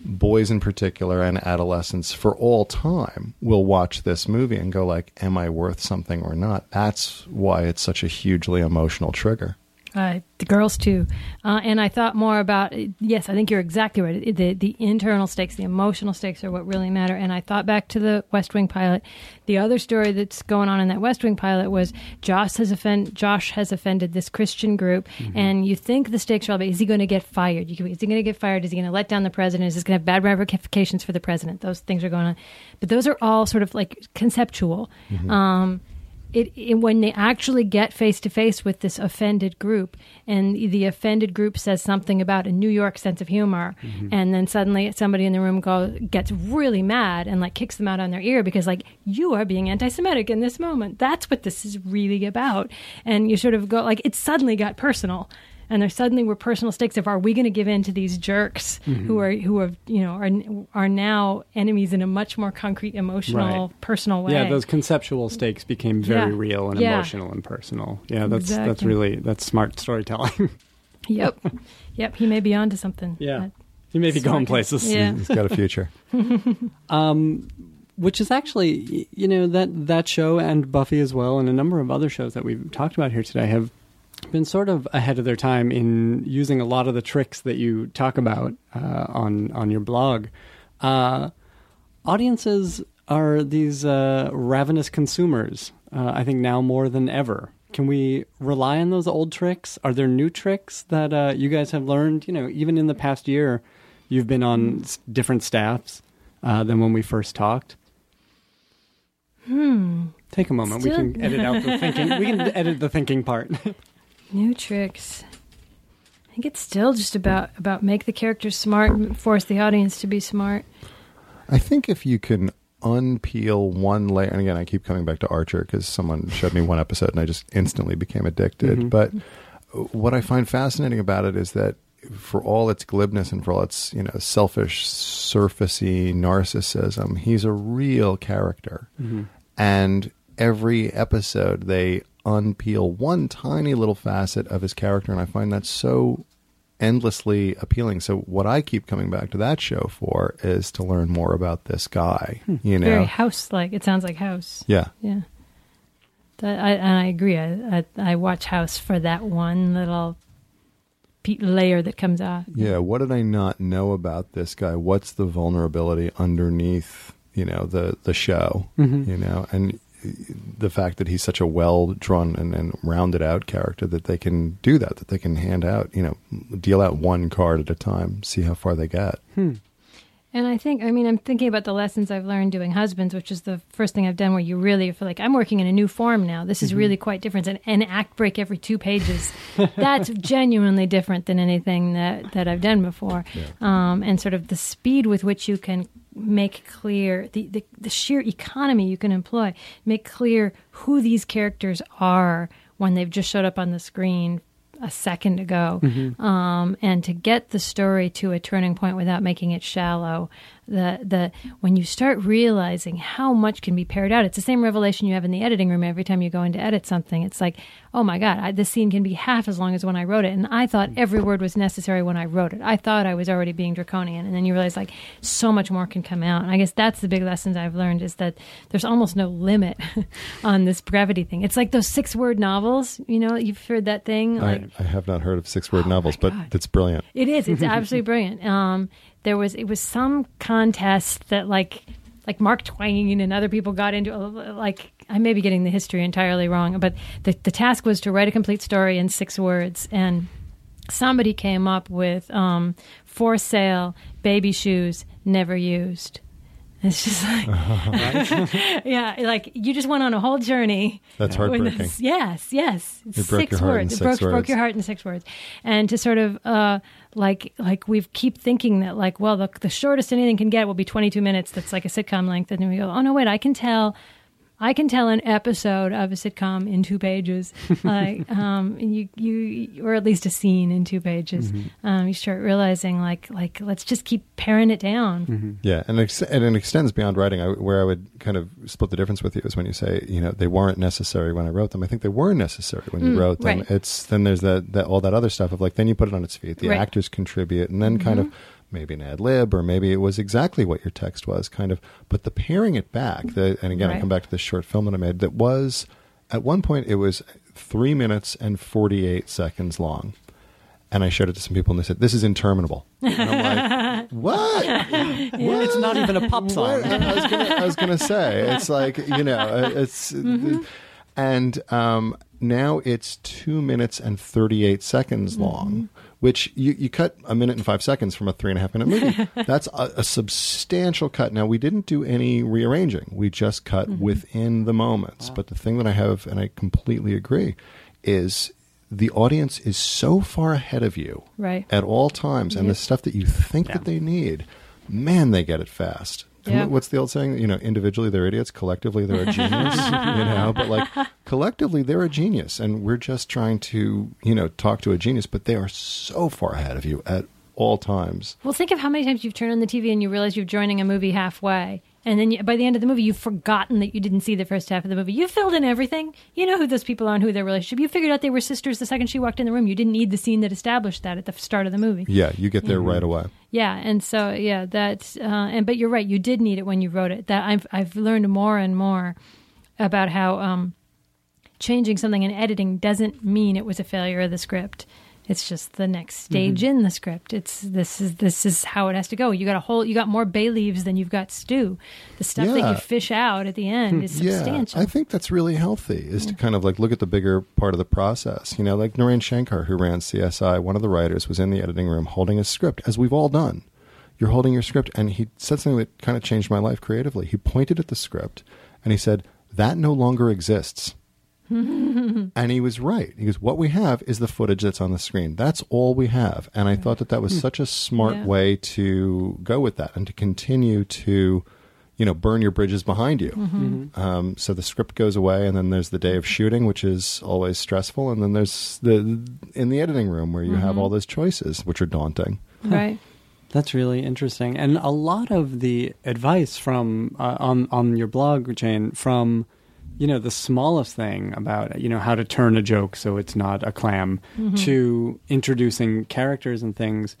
Speaker 6: boys in particular and adolescents for all time will watch this movie and go like, am I worth something or not? That's why it's such a hugely emotional trigger.
Speaker 5: Uh, the girls too, uh, and I thought more about. Yes, I think you're exactly right. The the internal stakes, the emotional stakes, are what really matter. And I thought back to the West Wing pilot. The other story that's going on in that West Wing pilot was Josh has offend Josh has offended this Christian group, and you think the stakes are all about is he going to get fired? You Is he going to get fired? Is he going to let down the president? Is this going to have bad ramifications for the president? Those things are going on, but those are all sort of like conceptual. Um, it, it when they actually get face to face with this offended group and the offended group says something about a New York sense of humor mm-hmm. and then suddenly somebody in the room go gets really mad and like kicks them out on their ear because like you are being anti-semitic in this moment. That's what this is really about. And you sort of go like it suddenly got personal and there suddenly were personal stakes of are we going to give in to these jerks who are who have you know are are now enemies in a much more concrete emotional
Speaker 1: Right.
Speaker 5: personal way
Speaker 1: Yeah, those conceptual stakes became very
Speaker 5: Yeah.
Speaker 1: real and
Speaker 5: Yeah.
Speaker 1: emotional and personal. Yeah, that's that's really that's smart storytelling.
Speaker 5: Yep. Yep. He may be onto something.
Speaker 1: yeah,
Speaker 5: That-
Speaker 1: you may be
Speaker 5: Smart
Speaker 1: going places.
Speaker 5: Yeah.
Speaker 6: He's got a future.
Speaker 1: Um, which is actually, you know, that that show and Buffy as well, and a number of other shows that we've talked about here today have been sort of ahead of their time in using a lot of the tricks that you talk about uh, on on your blog. Uh, audiences are these uh, ravenous consumers. Uh, I think now more than ever. Can we rely on those old tricks? Are there new tricks that uh, you guys have learned? You know, even in the past year, you've been on s- different staffs uh, than when we first talked.
Speaker 5: Hmm.
Speaker 1: Take a moment.
Speaker 5: Still-
Speaker 1: We can edit out the thinking. We can edit the thinking part.
Speaker 5: New tricks. I think it's still just about about make the characters smart and force the audience to be smart.
Speaker 6: I think if you can unpeel one layer, and again, I keep coming back to Archer because someone showed me one episode and I just instantly became addicted.
Speaker 1: Mhm.
Speaker 6: But what I find fascinating about it is that for all its glibness and for all its you know selfish, surfacey narcissism, he's a real character, and every episode they unpeel one tiny little facet of his character, and I find that so endlessly appealing. So what I keep coming back to that show for is to learn more about this guy. You know,
Speaker 5: Very house like. It sounds like house.
Speaker 6: yeah,
Speaker 5: Yeah. That, I, and I agree. I, I I watch House for that one little pe- layer that comes out.
Speaker 6: yeah. What did I not know about this guy? What's the vulnerability underneath? You know, the the show.
Speaker 1: Mhm.
Speaker 6: You know, and the fact that he's such a well drawn and, and rounded out character that they can do that, that they can hand out, you know, deal out one card at a time, see how far they get.
Speaker 1: Hmm.
Speaker 5: And I think, I mean, I'm thinking about the lessons I've learned doing husbands, which is the first thing I've done where you really feel like I'm working in a new form now. This is really quite different. And an act break every two pages. That's genuinely different than anything that, that I've done before. Um, and sort of the speed with which you can make clear the, the, the sheer economy you can employ, make clear who these characters are when they've just showed up on the screen a second ago. Um, and to get the story to a turning point without making it shallow the the when you start realizing how much can be pared out it's the same revelation you have in the editing room every time you go in to edit something. It's like oh my god I, this scene can be half as long as when i wrote it. And i thought every word was necessary when i wrote it. I thought i was already being draconian. And then you realize like so much more can come out. And i guess that's the big lessons i've learned is that there's almost no limit on this brevity thing. It's like those six word novels you know you've heard that thing like
Speaker 6: I, I have not heard of six word
Speaker 5: Oh,
Speaker 6: novels, but it's brilliant.
Speaker 5: it is. It's absolutely brilliant. Um, there was it was some contest that like like Mark Twain and other people got into. Like I may be getting the history entirely wrong, but the the task was to write a complete story in six words, and somebody came up with um, for sale baby shoes never used. It's just like, yeah, like you just went on a whole journey.
Speaker 6: That's heartbreaking.
Speaker 5: this- yes, yes.
Speaker 6: It broke
Speaker 5: six
Speaker 6: your heart in
Speaker 5: words.
Speaker 6: six
Speaker 5: it broke, broke your heart in six words. And to sort of uh, like like we keep thinking that like well the the shortest anything can get will be 22 minutes. That's like a sitcom length. And then we go oh no wait I can tell. I can tell an episode of a sitcom in two pages, like um, you, you, or at least a scene in two pages. Um, you start realizing, like, like let's just keep paring it down.
Speaker 6: Yeah, and, ex- and it extends beyond writing. I, where I would kind of split the difference with you is when you say, you know, they weren't necessary when I wrote them. I think they were necessary when you
Speaker 5: Mm,
Speaker 6: wrote them.
Speaker 5: right.
Speaker 6: It's then there's that, that all that other stuff of like then you put it on its feet. The
Speaker 5: Right.
Speaker 6: actors contribute, and then kind of maybe an ad lib, or maybe it was exactly what your text was, kind of. But the pairing it back, the, and again, I come back to this short film that I made that was at one point it was three minutes and 48 seconds long. And I showed it to some people and they said, This is interminable. And I'm like, What?
Speaker 1: Well, it's not even a pop song.
Speaker 6: What? I was gonna, I was gonna say it's like you know uh, it's and um, now it's two minutes and thirty eight seconds long, which you, you cut a minute and five seconds from a three and a half minute movie. That's a, a substantial cut. Now we didn't do any rearranging; we just cut mm-hmm. within the moments. But the thing that I have, and I completely agree, is the audience is so far ahead of you
Speaker 5: Right.
Speaker 6: at all times, and the stuff that you think that they need, man, they get it fast.
Speaker 5: Yeah.
Speaker 6: What's the old saying? You know, individually they're idiots, collectively they're a genius. you know, but like collectively they're a genius, and we're just trying to you know talk to a genius, but they are so far ahead of you at all times.
Speaker 5: Well, think of how many times you've turned on the TV and you realize you're joining a movie halfway. And then you, by the end of the movie, you've forgotten that you didn't see the first half of the movie. You filled in everything. You know who those people are and who their relationship. You figured out they were sisters the second she walked in the room. You didn't need the scene that established that at the start of the movie.
Speaker 6: Yeah, you get there right away.
Speaker 5: Yeah, and so yeah, that uh, and but you're right. You did need it when you wrote it. That I've I've learned more and more about how um, changing something in editing doesn't mean it was a failure of the script. It's just the next mm-hmm. stage in the script. It's this is this is how it has to go. You got a whole you got more bay leaves than you've got stew. The stuff that you fish out at the end hmm, is
Speaker 6: Yeah,
Speaker 5: substantial.
Speaker 6: I think that's really healthy. Is to kind of like look at the bigger part of the process. You know, like Naren Shankar, who ran CSI, one of the writers was in the editing room holding a script, as we've all done. You're holding your script, and he said something that kind of changed my life creatively. He pointed at the script, and he said, "That no longer exists." and he was right. He goes, "What we have is the footage that's on the screen. That's all we have." And I thought that that was such a smart
Speaker 5: Yeah.
Speaker 6: way to go with that and to continue to, you know, burn your bridges behind you.
Speaker 5: Mm-hmm.
Speaker 6: Um, so the script goes away, and then there's the day of shooting, which is always stressful, and then there's the in the editing room where you have
Speaker 5: Mm-hmm.
Speaker 6: all those choices, which are daunting.
Speaker 5: right.
Speaker 1: That's really interesting, and a lot of the advice from uh, on on your blog, Jane, from you know the smallest thing about you know how to turn a joke so it's not a clam mm-hmm. to introducing characters and things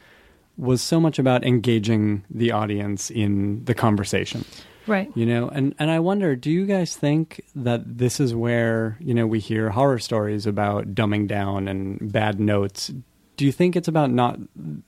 Speaker 1: was so much about engaging the audience in the conversation.
Speaker 5: Right.
Speaker 1: you know and and i wonder do you guys think that this is where you know we hear horror stories about dumbing down and bad notes? Do you think it's about not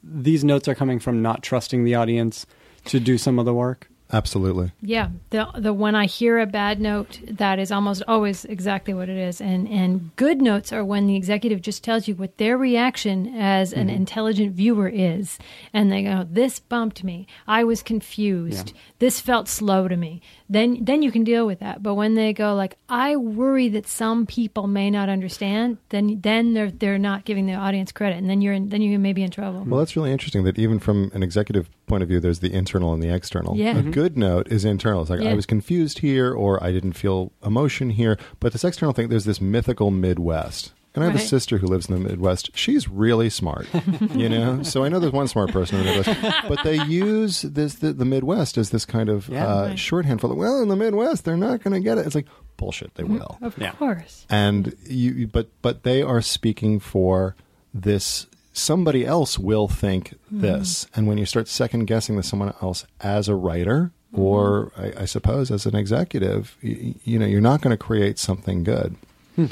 Speaker 1: these notes are coming from not trusting the audience to do some of the work
Speaker 6: Absolutely.
Speaker 5: Yeah, the the when I hear a bad note, that is almost always exactly what it is. And and good notes are when the executive just tells you what their reaction as an mm-hmm. intelligent viewer is, and they go, "This bumped me. I was confused. This felt slow to me." Then then you can deal with that. But when they go like, "I worry that some people may not understand," then then they're they're not giving the audience credit, and then you're in, then you may be in trouble.
Speaker 6: Well, that's really interesting that even from an executive point of view, there's the internal and the external.
Speaker 5: Yeah.
Speaker 6: A good note is internal. It's like,
Speaker 5: Yeah.
Speaker 6: I was confused here or I didn't feel emotion here. But this external thing, there's this mythical Midwest. And I have a sister who lives in the Midwest. She's really smart, you know. So I know there's one smart person in the Midwest, but they use this the, the Midwest as this kind of
Speaker 1: Yeah.
Speaker 6: uh,
Speaker 5: Right.
Speaker 6: shorthand for the well in the Midwest they're not going to get it. It's like bullshit. They will
Speaker 5: of
Speaker 1: Yeah.
Speaker 5: course.
Speaker 6: and you you- but but they are speaking for this somebody else will think hmm. this and when you start second guessing that someone else as a writer hmm. or I, I suppose as an executive you, you know you're not going to create something good hmm.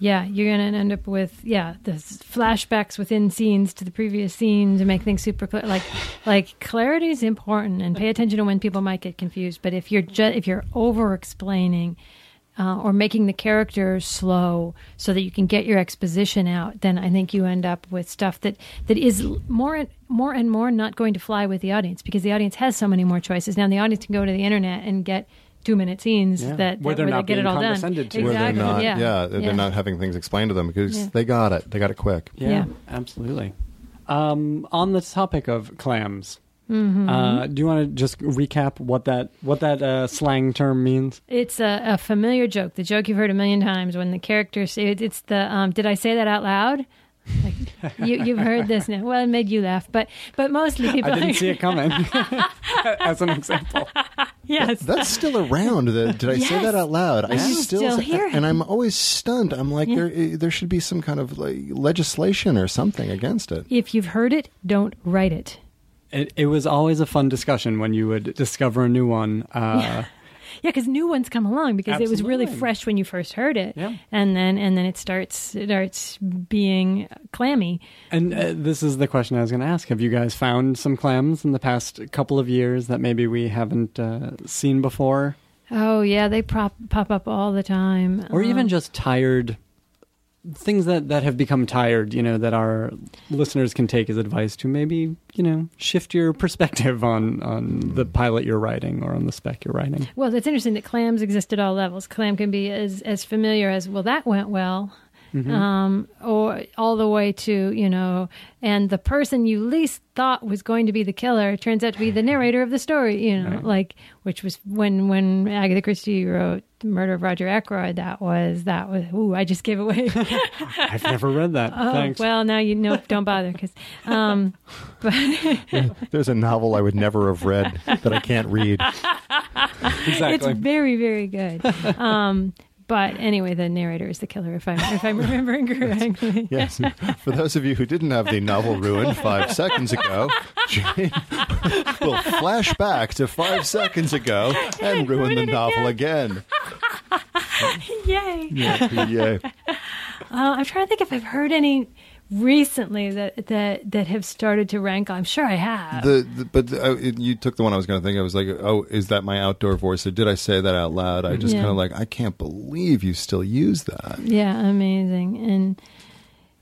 Speaker 5: Yeah, you're going to end up with yeah, the flashbacks within scenes to the previous scene to make things super clear. Like, like clarity is important, and pay attention to when people might get confused. But if you're ju- if you're over explaining uh, or making the characters slow so that you can get your exposition out, then I think you end up with stuff that that is more and more and more not going to fly with the audience because the audience has so many more choices now. The audience can go to the internet and get two minute scenes
Speaker 1: Yeah.
Speaker 5: that,
Speaker 1: Where they're
Speaker 5: they
Speaker 1: not
Speaker 5: get it
Speaker 1: being
Speaker 5: all done.
Speaker 1: to.
Speaker 6: where they're
Speaker 5: Exactly.
Speaker 6: not
Speaker 5: yeah.
Speaker 6: they're
Speaker 5: Yeah.
Speaker 6: not having things explained to them because
Speaker 5: Yeah.
Speaker 6: they got it they got it quick
Speaker 1: Yeah,
Speaker 5: Yeah.
Speaker 1: absolutely. Um, on the topic of clams,
Speaker 5: Mm-hmm.
Speaker 1: uh, do you want to just recap what that what that uh, slang term means?
Speaker 5: It's a, a familiar joke, the joke you've heard a million times when the characters say it, it's the um, did I say that out loud? Like, you, you've heard this now. Well, it made you laugh, but but mostly people.
Speaker 1: I didn't see it coming. As an example,
Speaker 5: yes,
Speaker 6: that's still around the, did i say that out loud i
Speaker 5: You still
Speaker 6: say-
Speaker 5: hear it.
Speaker 6: and i'm always stunned i'm like
Speaker 5: Yeah.
Speaker 6: there there should be some kind of like, legislation or something against it
Speaker 5: if you've heard it, don't write it.
Speaker 1: It, it was always a fun discussion when you would discover a new one. Uh,
Speaker 5: Yeah, because new ones come along because it was really fresh when you first heard it,
Speaker 1: Yeah.
Speaker 5: and then and then it starts it starts being clammy.
Speaker 1: And uh, this is the question I was going to ask. Have you guys found some clams in the past couple of years that maybe we haven't uh, seen before?
Speaker 5: Oh yeah, they pop pop up all the time,
Speaker 1: Or even
Speaker 5: Um,
Speaker 1: just tired things that, that have become tired, you know, that our listeners can take as advice to maybe, you know, shift your perspective on, on the pilot you're writing or on the spec you're writing.
Speaker 5: Well, it's interesting that clams exist at all levels. Clam can be as as familiar as well. That went well. Um, or all the way to you know, and the person you least thought was going to be the killer turns out to be the narrator of the story. You know,
Speaker 1: Right.
Speaker 5: like which was when when Agatha Christie wrote "The Murder of Roger Ackroyd." That was that was. Ooh, I just gave away.
Speaker 1: I've never read that.
Speaker 5: oh
Speaker 1: Thanks.
Speaker 5: well, now you know. Don't bother because. Um, but
Speaker 6: There's a novel I would never have read that I can't read.
Speaker 1: exactly.
Speaker 5: It's very, very good. um, but anyway, the narrator is the killer, if I'm if I'm remembering correctly.
Speaker 6: Yes. For those of you who didn't have the novel ruined five seconds ago, Jane will flash back to five seconds ago and ruin the novel again.
Speaker 5: Yay!
Speaker 6: Yay.
Speaker 5: Uh, I'm trying to think if I've heard any recently that that that have started to rank. I'm sure I have.
Speaker 6: The, the but uh, it, you took the one I was going to think. I was like, oh, is that my outdoor voice? Or did I say that out loud? I just
Speaker 5: Yeah.
Speaker 6: kind of like, I can't believe you still use that.
Speaker 5: yeah, amazing, and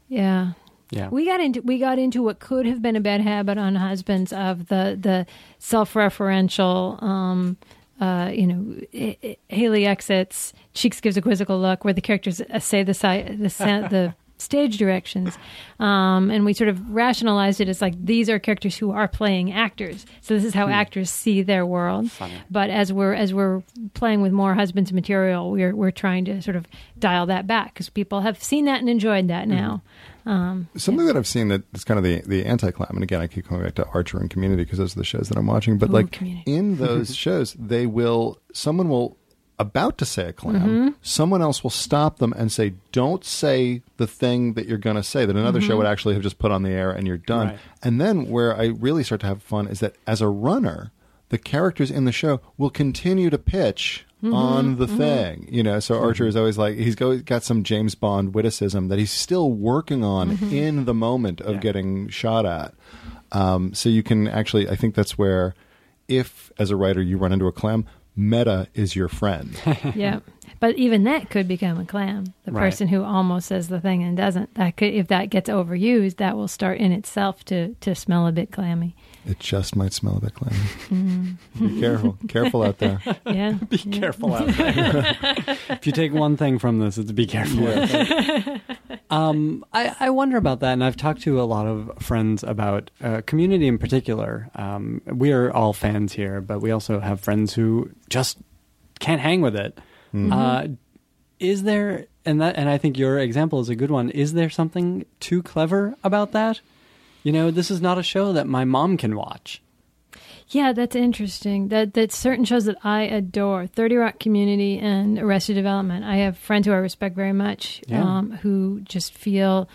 Speaker 5: yeah.
Speaker 1: yeah.
Speaker 5: We got into we got into what could have been a bad habit on husbands of the the self-referential um uh you know I- I- Haley exits Cheeks gives a quizzical look where the characters uh, say the si- the sa- the stage directions um and we sort of rationalized it as like these are characters who are playing actors so this is how actors see their world
Speaker 1: Funny.
Speaker 5: but as we're as we're playing with more husbands material we're we're trying to sort of dial that back because people have seen that and enjoyed that now um
Speaker 6: Something that I've seen that is kind of the, the anti clam, and again, I keep coming back to Archer and Community because those are the shows that I'm watching. But
Speaker 5: Ooh,
Speaker 6: like
Speaker 5: Community.
Speaker 6: in those shows, they will, someone will, about to say a clam,
Speaker 5: Mm-hmm.
Speaker 6: someone else will stop them and say, don't say the thing that you're going to say that another
Speaker 5: Mm-hmm.
Speaker 6: show would actually have just put on the air and you're done.
Speaker 1: Right.
Speaker 6: And then where I really start to have fun is that as a runner, the characters in the show will continue to pitch
Speaker 5: Mm-hmm.
Speaker 6: on the thing. You know, so Archer is always like he's got some James Bond witticism that he's still working on
Speaker 5: Mm-hmm.
Speaker 6: in the moment of
Speaker 1: Yeah.
Speaker 6: getting shot at. Um, so you can actually, I think that's where, if as a writer you run into a clam, meta is your friend.
Speaker 5: yeah but even that could become a clam the
Speaker 1: Right.
Speaker 5: person who almost says the thing and doesn't that could if that gets overused that will start in itself to to smell a bit clammy
Speaker 6: it just might smell a bit clammy.
Speaker 5: Mm-hmm.
Speaker 6: Be careful, careful out there.
Speaker 5: yeah
Speaker 1: be careful out there. if you take one thing from this, it's be careful. out there. um, I, I wonder about that, and I've talked to a lot of friends about uh, community in particular. Um, we are all fans here, but we also have friends who just can't hang with it. Uh, is there, and that, and I think your example is a good one. Is there something too clever about that? You know, this is not a show that my mom can watch.
Speaker 5: Yeah, that's interesting. That that certain shows that I adore, Thirty Rock Community and Arrested Development. I have friends who I respect very much,
Speaker 1: Yeah.
Speaker 5: um, who just feel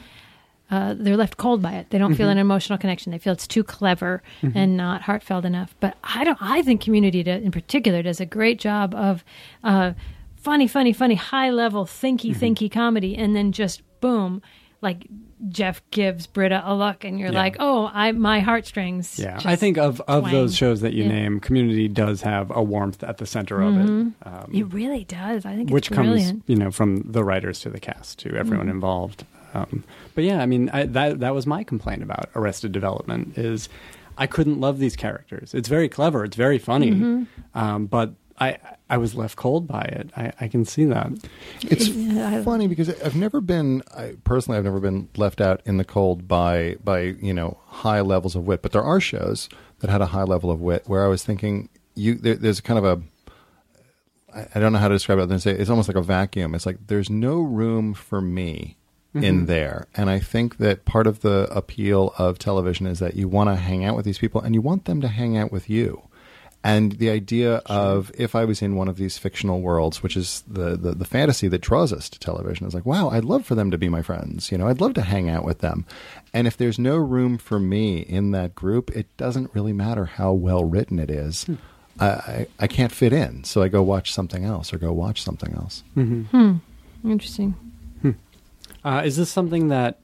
Speaker 5: uh, they're left cold by it. They don't feel
Speaker 1: Mm-hmm.
Speaker 5: an emotional connection. They feel it's too clever and not heartfelt enough. But I don't. I think Community, do, in particular, does a great job of uh, funny, funny, funny, high level, thinky,
Speaker 1: Mm-hmm.
Speaker 5: thinky comedy, and then just boom. Like Jeff gives Britta a look, and you're
Speaker 1: Yeah.
Speaker 5: like, "Oh, I my heartstrings."
Speaker 1: Yeah, I think of of
Speaker 5: twang.
Speaker 1: those shows that you
Speaker 5: Yeah.
Speaker 1: name, Community does have a warmth at the center of it, um,
Speaker 5: It really does. I think it's
Speaker 1: which
Speaker 5: brilliant.
Speaker 1: comes you know from the writers to the cast to everyone
Speaker 5: Mm-hmm.
Speaker 1: involved. Um, but yeah, I mean I, that that was my complaint about Arrested Development is I couldn't love these characters. It's very clever, it's very funny,
Speaker 5: Mm-hmm.
Speaker 1: um, but I I was left cold by it. I, I can see that.
Speaker 6: It's
Speaker 5: Yeah,
Speaker 6: funny because I've never been I, personally. I've never been left out in the cold by by you know high levels of wit. But there are shows that had a high level of wit where I was thinking you there, there's kind of a I, I don't know how to describe it. Other than say it's almost like a vacuum. It's like there's no room for me in mm-hmm. there, and I think that part of the appeal of television is that you want to hang out with these people and you want them to hang out with you. And the idea of if I was in one of these fictional worlds, which is the, the, the fantasy that draws us to television, is like, wow, I'd love for them to be my friends. You know, I'd love to hang out with them. And if there's no room for me in that group, it doesn't really matter how well written it is. Hmm. I, I I can't fit in, so I go watch something else or go watch something else. Mm-hmm. Hmm.
Speaker 5: Interesting. Hmm.
Speaker 1: Uh, is this something that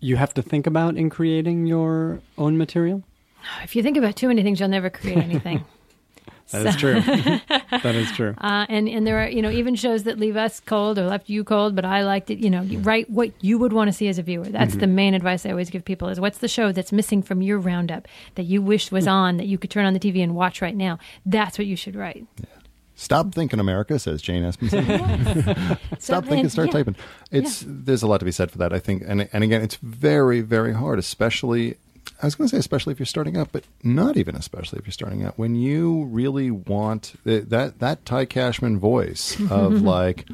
Speaker 1: you have to think about in creating your own material?
Speaker 5: If you think about too many things, you'll never create anything.
Speaker 1: That is true. that is true.
Speaker 5: Uh, and and there are you know even shows that leave us cold or left you cold, but I liked it. You know, you mm-hmm. write what you would want to see as a viewer. That's mm-hmm. the main advice I always give people: is what's the show that's missing from your roundup that you wish was mm. on that you could turn on the TV and watch right now. That's what you should write.
Speaker 6: Stop thinking, America, says Jane Espenson. Stop
Speaker 5: So-
Speaker 6: thinking, start
Speaker 5: yeah.
Speaker 6: typing. It's there's a lot to be said for that. I think, and and again, it's very very hard, especially. I was going to say, especially if you're starting out, but not even especially if you're starting out. When you really want th- that that Ty Cashman voice of like,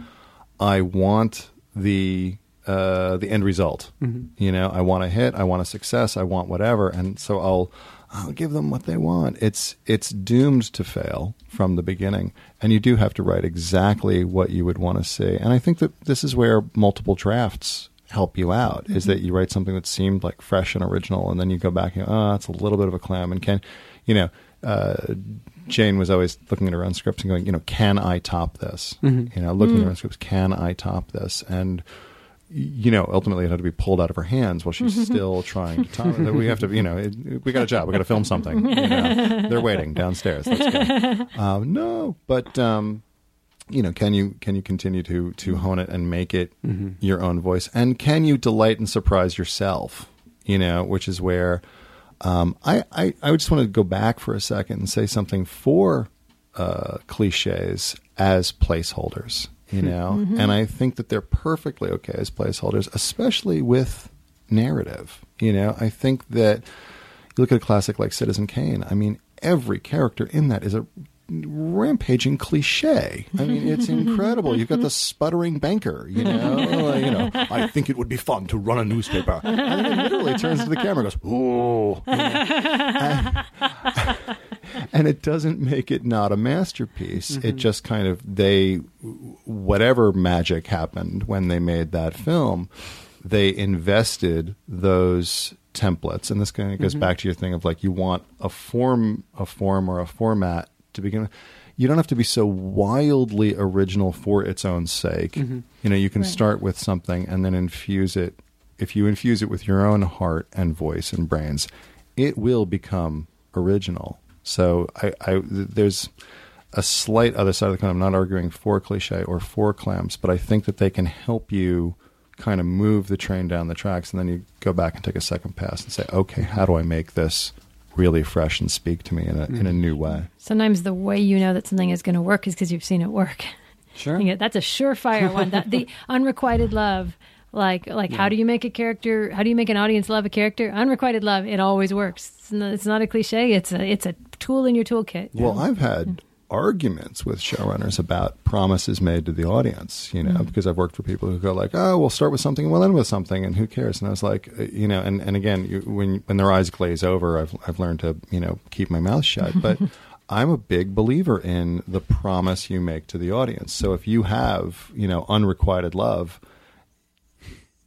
Speaker 6: I want the uh, the end result. You know, I want a hit, I want a success, I want whatever, and so I'll I'll give them what they want. It's it's doomed to fail from the beginning, and you do have to write exactly what you would want to see. And I think that this is where multiple drafts help you out. Is that you write something that seemed like fresh and original, and then you go back and oh, it's a little bit of a clam, and can you know. Uh, Jane was always looking at her own scripts and going, you know, can I top this? You know, looking at her own scripts, can I top this? And you know, ultimately it had to be pulled out of her hands while she's still trying to top it. We have to, you know, it, we got a job. We got to film something. You know, they're waiting downstairs. Let's go. Um, no, but um, you know, can you can you continue to to hone it and make it your own voice? And can you delight and surprise yourself? You know, which is where um, I, I I just want to go back for a second and say something for uh, cliches as placeholders. You know, and I think that they're perfectly okay as placeholders, especially with narrative. You know, I think that you look at a classic like Citizen Kane. I mean, every character in that is a rampaging cliche. I mean, it's incredible. You've got the sputtering banker, you know, you know. I think it would be fun to run a newspaper, and then he literally turns to the camera, and goes, "Ooh," you know. and, and it doesn't make it not a masterpiece. It mm-hmm. just kind of they, whatever magic happened when they made that film, they invested those templates and this kind of goes mm-hmm. back to your thing of like you want a form a form or a format to begin with. You don't have to be so wildly original for its own sake. Mm-hmm. You know you can
Speaker 5: Right.
Speaker 6: start with something and then infuse it. If you infuse it with your own heart and voice and brains it will become original. So i, I there's a slight other side of the coin. I'm not arguing for cliche or for clams but i think that they can help you kind of move the train down the tracks and then you go back and take a second pass and say okay how do i make this really fresh and speak to me in a, in a mm. new way
Speaker 5: Sometimes the way you know that something is going to work is because you've seen it work.
Speaker 1: Sure.
Speaker 5: You that's a surefire one. That the unrequited love. Like, like, how do you make a character? How do you make an audience love a character? Unrequited love. It always works. It's not, it's not a cliche. It's a, it's a tool in your toolkit.
Speaker 6: Well, I've had arguments with showrunners about promises made to the audience, you know, because I've worked for people who go like, "Oh, we'll start with something and we'll end with something, and who cares?" And I was like, uh, you know, and and again, you, when when their eyes glaze over, I've I've learned to you know keep my mouth shut, but. I'm a big believer in the promise you make to the audience. So if you have, you know, unrequited love,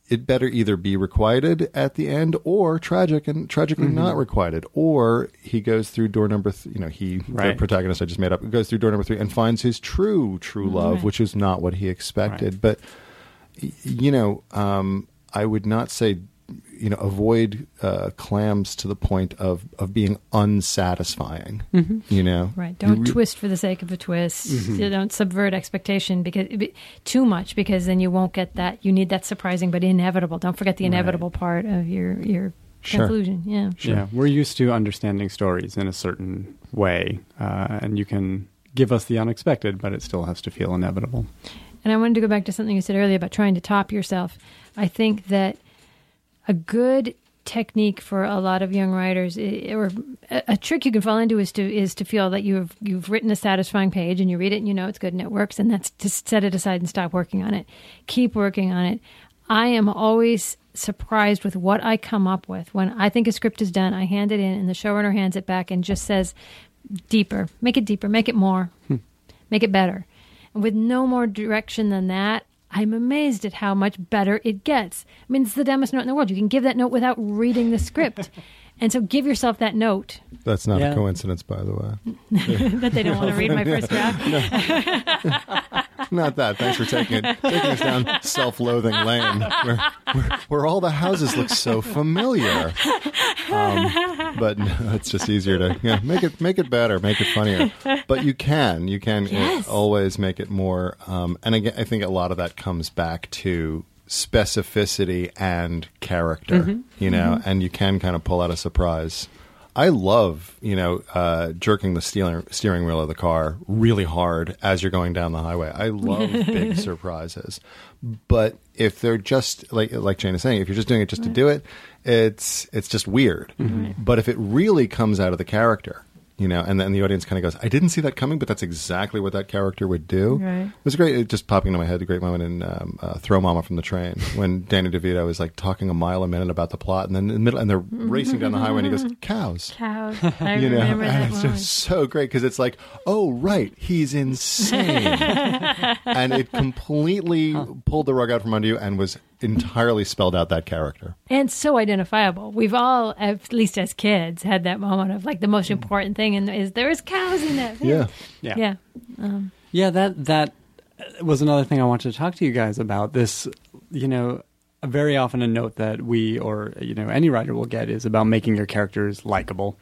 Speaker 6: it better either be requited at the end or tragic and tragically not requited or he goes through door number th- you know he the protagonist i just made up goes through door number three and finds his true true love
Speaker 5: Right.
Speaker 6: which is not what he expected
Speaker 1: Right.
Speaker 6: but you know um, i would not say you know avoid uh, clams to the point of of being unsatisfying you know
Speaker 5: Right. Don't
Speaker 6: You re-
Speaker 5: twist for the sake of a twist. You Don't subvert expectation because be- too much because then you won't get that. You need that surprising but inevitable. Don't forget the inevitable part of your your
Speaker 6: Sure.
Speaker 5: conclusion. Yeah.
Speaker 1: Yeah, we're used to understanding stories in a certain way, uh, and you can give us the unexpected, but it still has to feel inevitable.
Speaker 5: And I wanted to go back to something you said earlier about trying to top yourself. I think that a good technique for a lot of young writers, or a, trick you can fall into, is to is to feel that you've you've written a satisfying page and you read it and you know it's good and it works, and that's to set it aside and stop working on it. Keep working on it. I am always surprised with what I come up with when I think a script is done. I hand it in, and the showrunner hands it back and just says, "Deeper, make it deeper, make it more, hmm. make it better." And with no more direction than that, I'm amazed at how much better it gets. I mean, it's the dumbest note in the world. You can give that note without reading the script. And so give yourself that note
Speaker 6: That's not
Speaker 1: Yeah.
Speaker 6: a coincidence, by the way.
Speaker 5: that they don't want to read my first draft.
Speaker 6: Not that. Thanks for taking it, taking us down self-loathing lane, where, where, where all the houses look so familiar. Um, but no, it's just easier to yeah, make it make it better, make it funnier. But you can, you can uh,
Speaker 5: Yes.
Speaker 6: always make it more. Um, and again, I think a lot of that comes back to specificity and character. You know, and you can kind of pull out a surprise. I love, you know, uh, jerking the steering, steering wheel of the car really hard as you're going down the highway. I love big surprises. But if they're just like like Jane is saying, if you're just doing it just to do it, it's it's just weird. But if it really comes out of the character, you know, and then the audience kind of goes, "I didn't see that coming, but that's exactly what that character would do."
Speaker 5: Right.
Speaker 6: It was great. It just popping into my head. A great moment in um, uh, "Throw Mama from the Train" when Danny DeVito is like talking a mile a minute about the plot, and then in the middle, and they're racing down the highway, and he goes, "Cows."
Speaker 5: Cows. I
Speaker 6: you know,
Speaker 5: remember
Speaker 6: and
Speaker 5: that
Speaker 6: it's just so great because it's like, oh right, he's insane, and it completely pulled the rug out from under you and was entirely spelled out that character.
Speaker 5: and so identifiable. We've all, at least as kids, had that moment of like the most important thing, and is there's cows in that.
Speaker 6: Yeah,
Speaker 1: Yeah.
Speaker 5: yeah.
Speaker 1: Yeah, that that was another thing I wanted to talk to you guys about. This, you know, very often a note that we or you know any writer will get is about making your characters likable.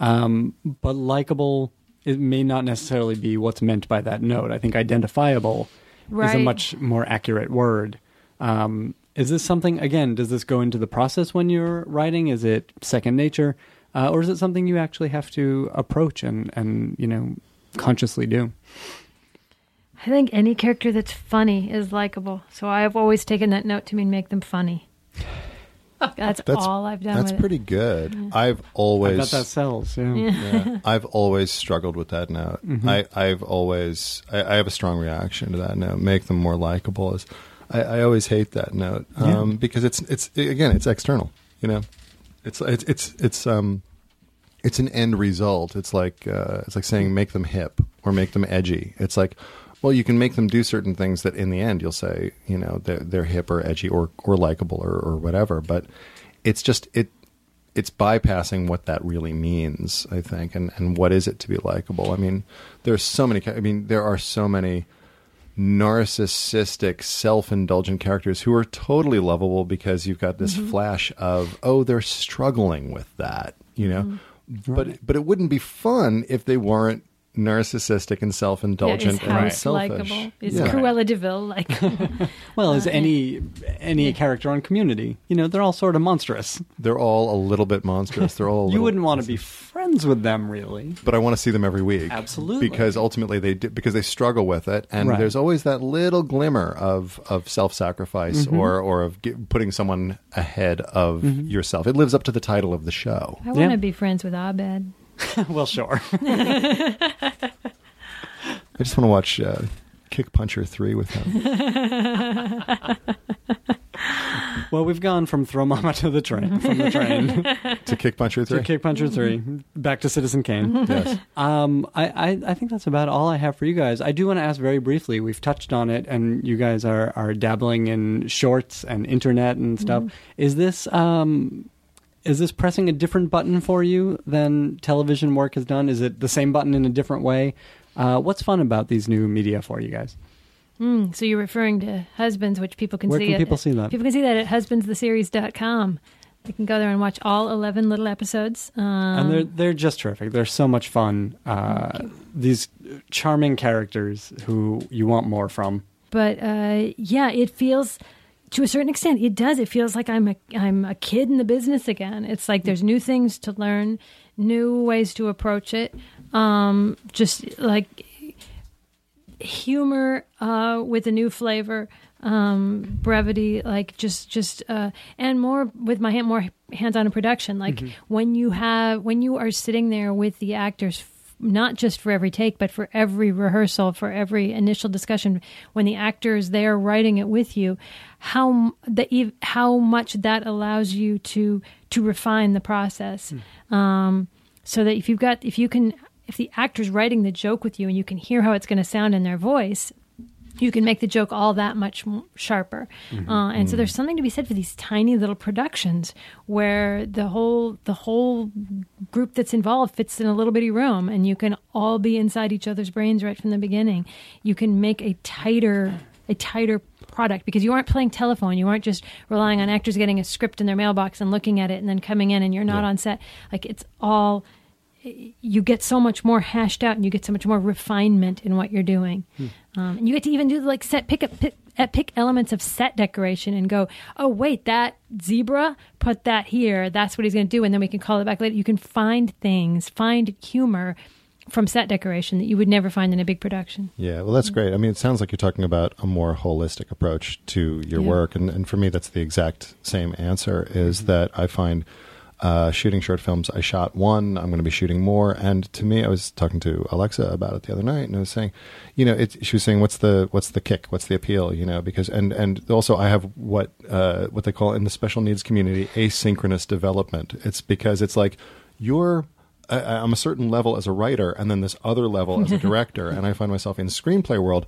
Speaker 1: Um, but likable it may not necessarily be what's meant by that note. I think identifiable is a much more accurate word. Um, is this something again? Does this go into the process when you're writing? Is it second nature, uh, or is it something you actually have to approach and and you know consciously do?
Speaker 5: I think any character that's funny is likable. So I've always taken that note to mean make them funny. That's,
Speaker 6: That's-
Speaker 5: all I've done
Speaker 6: that's
Speaker 5: with
Speaker 6: pretty good. I've
Speaker 1: I
Speaker 6: always
Speaker 1: bet that sells. Yeah.
Speaker 6: yeah, I've always struggled with that note. I, I've always I, I have a strong reaction to that note. Make them more likable. Is I, I always hate that note um, because it's it's again it's external. You know, it's it's it's it's um it's an end result. It's like uh, it's like saying make them hip or make them edgy. It's like well, you can make them do certain things that in the end you'll say you know they're, they're hip or edgy or or likable or, or whatever. But it's just it it's bypassing what that really means, I think, and, and what is it to be likable. I mean, there's so many. I mean, there are so many narcissistic, self-indulgent characters who are totally lovable because you've got this mm-hmm. flash of oh, they're struggling with that, you know. Mm-hmm. But but it wouldn't be fun if they weren't narcissistic and self-indulgent and
Speaker 5: House
Speaker 6: selfish.
Speaker 5: likable? Is
Speaker 6: Yeah.
Speaker 5: Cruella de Vil like?
Speaker 1: Well, as any any character on Community, you know, they're all sort of monstrous.
Speaker 6: They're all a little bit monstrous. They're all a
Speaker 1: You wouldn't want to be friends with them, really.
Speaker 6: but I want to see them every week.
Speaker 1: Absolutely.
Speaker 6: because ultimately they do, because they struggle with it, and
Speaker 1: Right.
Speaker 6: there's always that little glimmer of of self sacrifice
Speaker 1: Mm-hmm.
Speaker 6: or or of gi- putting someone ahead of
Speaker 1: Mm-hmm.
Speaker 6: yourself. It lives up to the title of the show.
Speaker 5: I want
Speaker 1: Yeah.
Speaker 5: to be friends with Abed.
Speaker 1: well, sure.
Speaker 6: I just want to watch uh, Kick Puncher three with him.
Speaker 1: well, we've gone from Throw Mama to the train, from the train
Speaker 6: to Kick Puncher 3.
Speaker 1: to
Speaker 6: three.
Speaker 1: Kick Puncher 3, back to Citizen Kane.
Speaker 6: yes.
Speaker 1: Um, I, I, I think that's about all I have for you guys. I do want to ask very briefly. We've touched on it, and you guys are, are dabbling in shorts and internet and stuff. Is this um, is this pressing a different button for you than television work has done? Is it the same button in a different way? Uh, what's fun about these new media for you guys?
Speaker 5: Mm, so you're referring to Husbands, which people can
Speaker 1: Where
Speaker 5: see.
Speaker 1: can
Speaker 5: at-
Speaker 1: people see that?
Speaker 5: People can see that at husbandstheseries.com. They can go there and watch all 11 little episodes. Um,
Speaker 1: and they're they're just terrific. They're so much fun. Uh, these charming characters who you want more from.
Speaker 5: but uh, yeah, it feels to a certain extent it does. It feels like I'm a I'm a kid in the business again. It's like there's new things to learn, new ways to approach it. Um, just like humor uh, with a new flavor, um, brevity, like just just uh, and more with my hand more hands on in production. Like when you have when you are sitting there with the actors. Not just for every take, but for every rehearsal, for every initial discussion, when the actor is there writing it with you, how the how much that allows you to to refine the process, um, so that if you've got if you can if the actor's writing the joke with you and you can hear how it's going to sound in their voice, you can make the joke all that much sharper. Uh, and so there's something to be said for these tiny little productions where the whole the whole group that's involved fits in a little bitty room, and you can all be inside each other's brains right from the beginning. You can make a tighter a tighter product because you aren't playing telephone. You aren't just relying on actors getting a script in their mailbox and looking at it and then coming in, and you're not
Speaker 6: Yeah.
Speaker 5: on set. Like it's all you get so much more hashed out and you get so much more refinement in what you're doing. Um, and you get to even do like set pick up pick, uh, pick elements of set decoration and go, oh wait, that zebra, put that here. That's what he's going to do, and then we can call it back later. You can find things, find humor from set decoration that you would never find in a big production.
Speaker 6: Yeah, well, that's great. I mean, it sounds like you're talking about a more holistic approach to your
Speaker 5: Yeah.
Speaker 6: work, and, and for me, that's the exact same answer. Is that I find uh, shooting short films. I shot one. I'm going to be shooting more, and to me, I was talking to Alexa about it the other night, and I was saying, you know, it, she was saying, what's the what's the kick? What's the appeal? You know, because and and also I have what uh, what they call in the special needs community asynchronous development. It's because it's like you're I, I'm a certain level as a writer, and then this other level as a director, and I find myself in screenplay world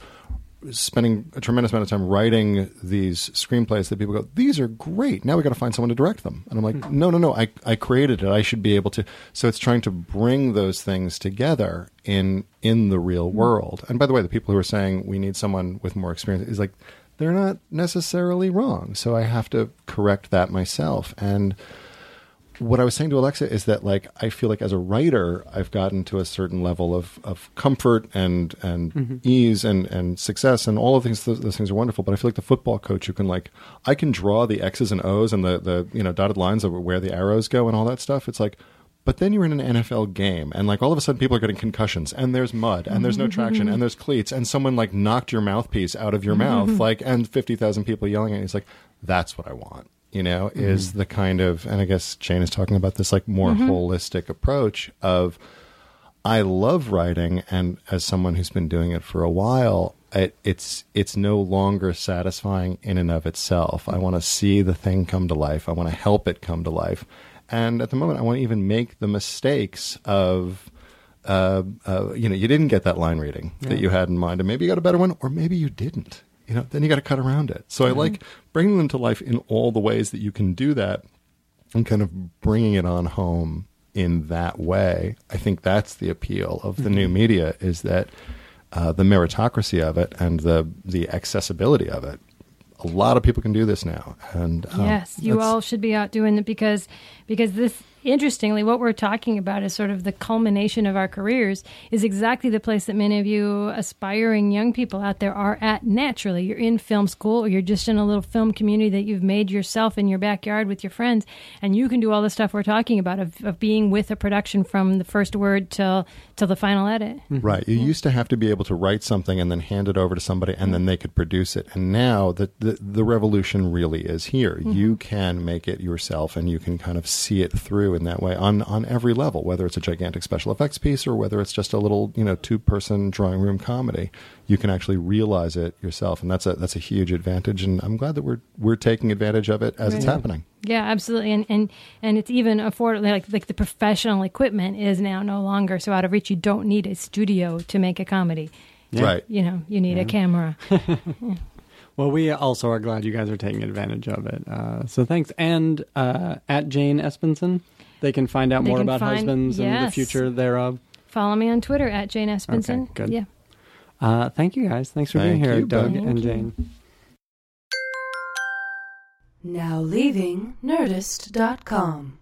Speaker 6: spending a tremendous amount of time writing these screenplays that people go, these are great. Now we got to find someone to direct them, and I'm like, hmm. no, no, no. I I created it. I should be able to. So it's trying to bring those things together in in the real hmm. world. And by the way, the people who are saying we need someone with more experience is like they're not necessarily wrong. So I have to correct that myself and what I was saying to Alexa is that like I feel like as a writer I've gotten to a certain level of, of comfort and and mm-hmm. ease and, and success and all of these those, those things are wonderful. But I feel like the football coach who can like I can draw the X's and O's and the, the you know dotted lines of where the arrows go and all that stuff. It's like but then you're in an NFL game and like all of a sudden people are getting concussions and there's mud and there's no traction and mm-hmm. there's cleats and someone like knocked your mouthpiece out of your mouth mm-hmm. like and fifty thousand people yelling at you. It's like that's what I want you know, is the kind of, and I guess Jane is talking about this like more holistic approach of, I love writing, and as someone who's been doing it for a while, it, it's it's no longer satisfying in and of itself. I want to see the thing come to life. I want to help it come to life, and at the moment, I want to even make the mistakes of. Uh, uh, you know, you didn't get that line reading that you had in mind, and maybe you got a better one, or maybe you didn't you know, then you got to cut around it. So I like bringing them to life in all the ways that you can do that and kind of bringing it on home in that way. I think that's the appeal of the new media is that uh, the meritocracy of it and the the accessibility of it. A lot of people can do this now, and um,
Speaker 5: yes, you all should be out doing it because because this interestingly what we're talking about is sort of the culmination of our careers is exactly the place that many of you aspiring young people out there are at naturally. You're in film school or you're just in a little film community that you've made yourself in your backyard with your friends and you can do all the stuff we're talking about of, of being with a production from the first word till till the final edit. Mm-hmm.
Speaker 6: Right. You mm-hmm. used to have to be able to write something and then hand it over to somebody and then they could produce it. And now the, the, the revolution really is here. Mm-hmm. You can make it yourself and you can kind of see it through in that way on, on every level, whether it's a gigantic special effects piece or whether it's just a little, you know, two person drawing room comedy. You can actually realize it yourself. And that's a, that's a huge advantage. And I'm glad that we're, we're taking advantage of it as it's happening.
Speaker 5: Yeah, absolutely, and and and it's even affordable. Like like the professional equipment is now no longer so out of reach. You don't need a studio to make a comedy.
Speaker 6: Right.
Speaker 5: You know, you need a camera.
Speaker 1: Well, we also are glad you guys are taking advantage of it. Uh, so thanks. And uh, at Jane Espenson, they can find out
Speaker 5: They
Speaker 1: more about
Speaker 5: find-
Speaker 1: husbands and the future thereof.
Speaker 5: Follow me on Twitter at Jane Espenson.
Speaker 1: Okay, good.
Speaker 5: Yeah.
Speaker 1: Uh, thank you guys. Thanks for
Speaker 6: Thank
Speaker 1: being here,
Speaker 6: you,
Speaker 1: Doug
Speaker 6: Doug.
Speaker 1: and
Speaker 5: Thank you.
Speaker 1: Jane.
Speaker 2: Now leaving Nerdist.com.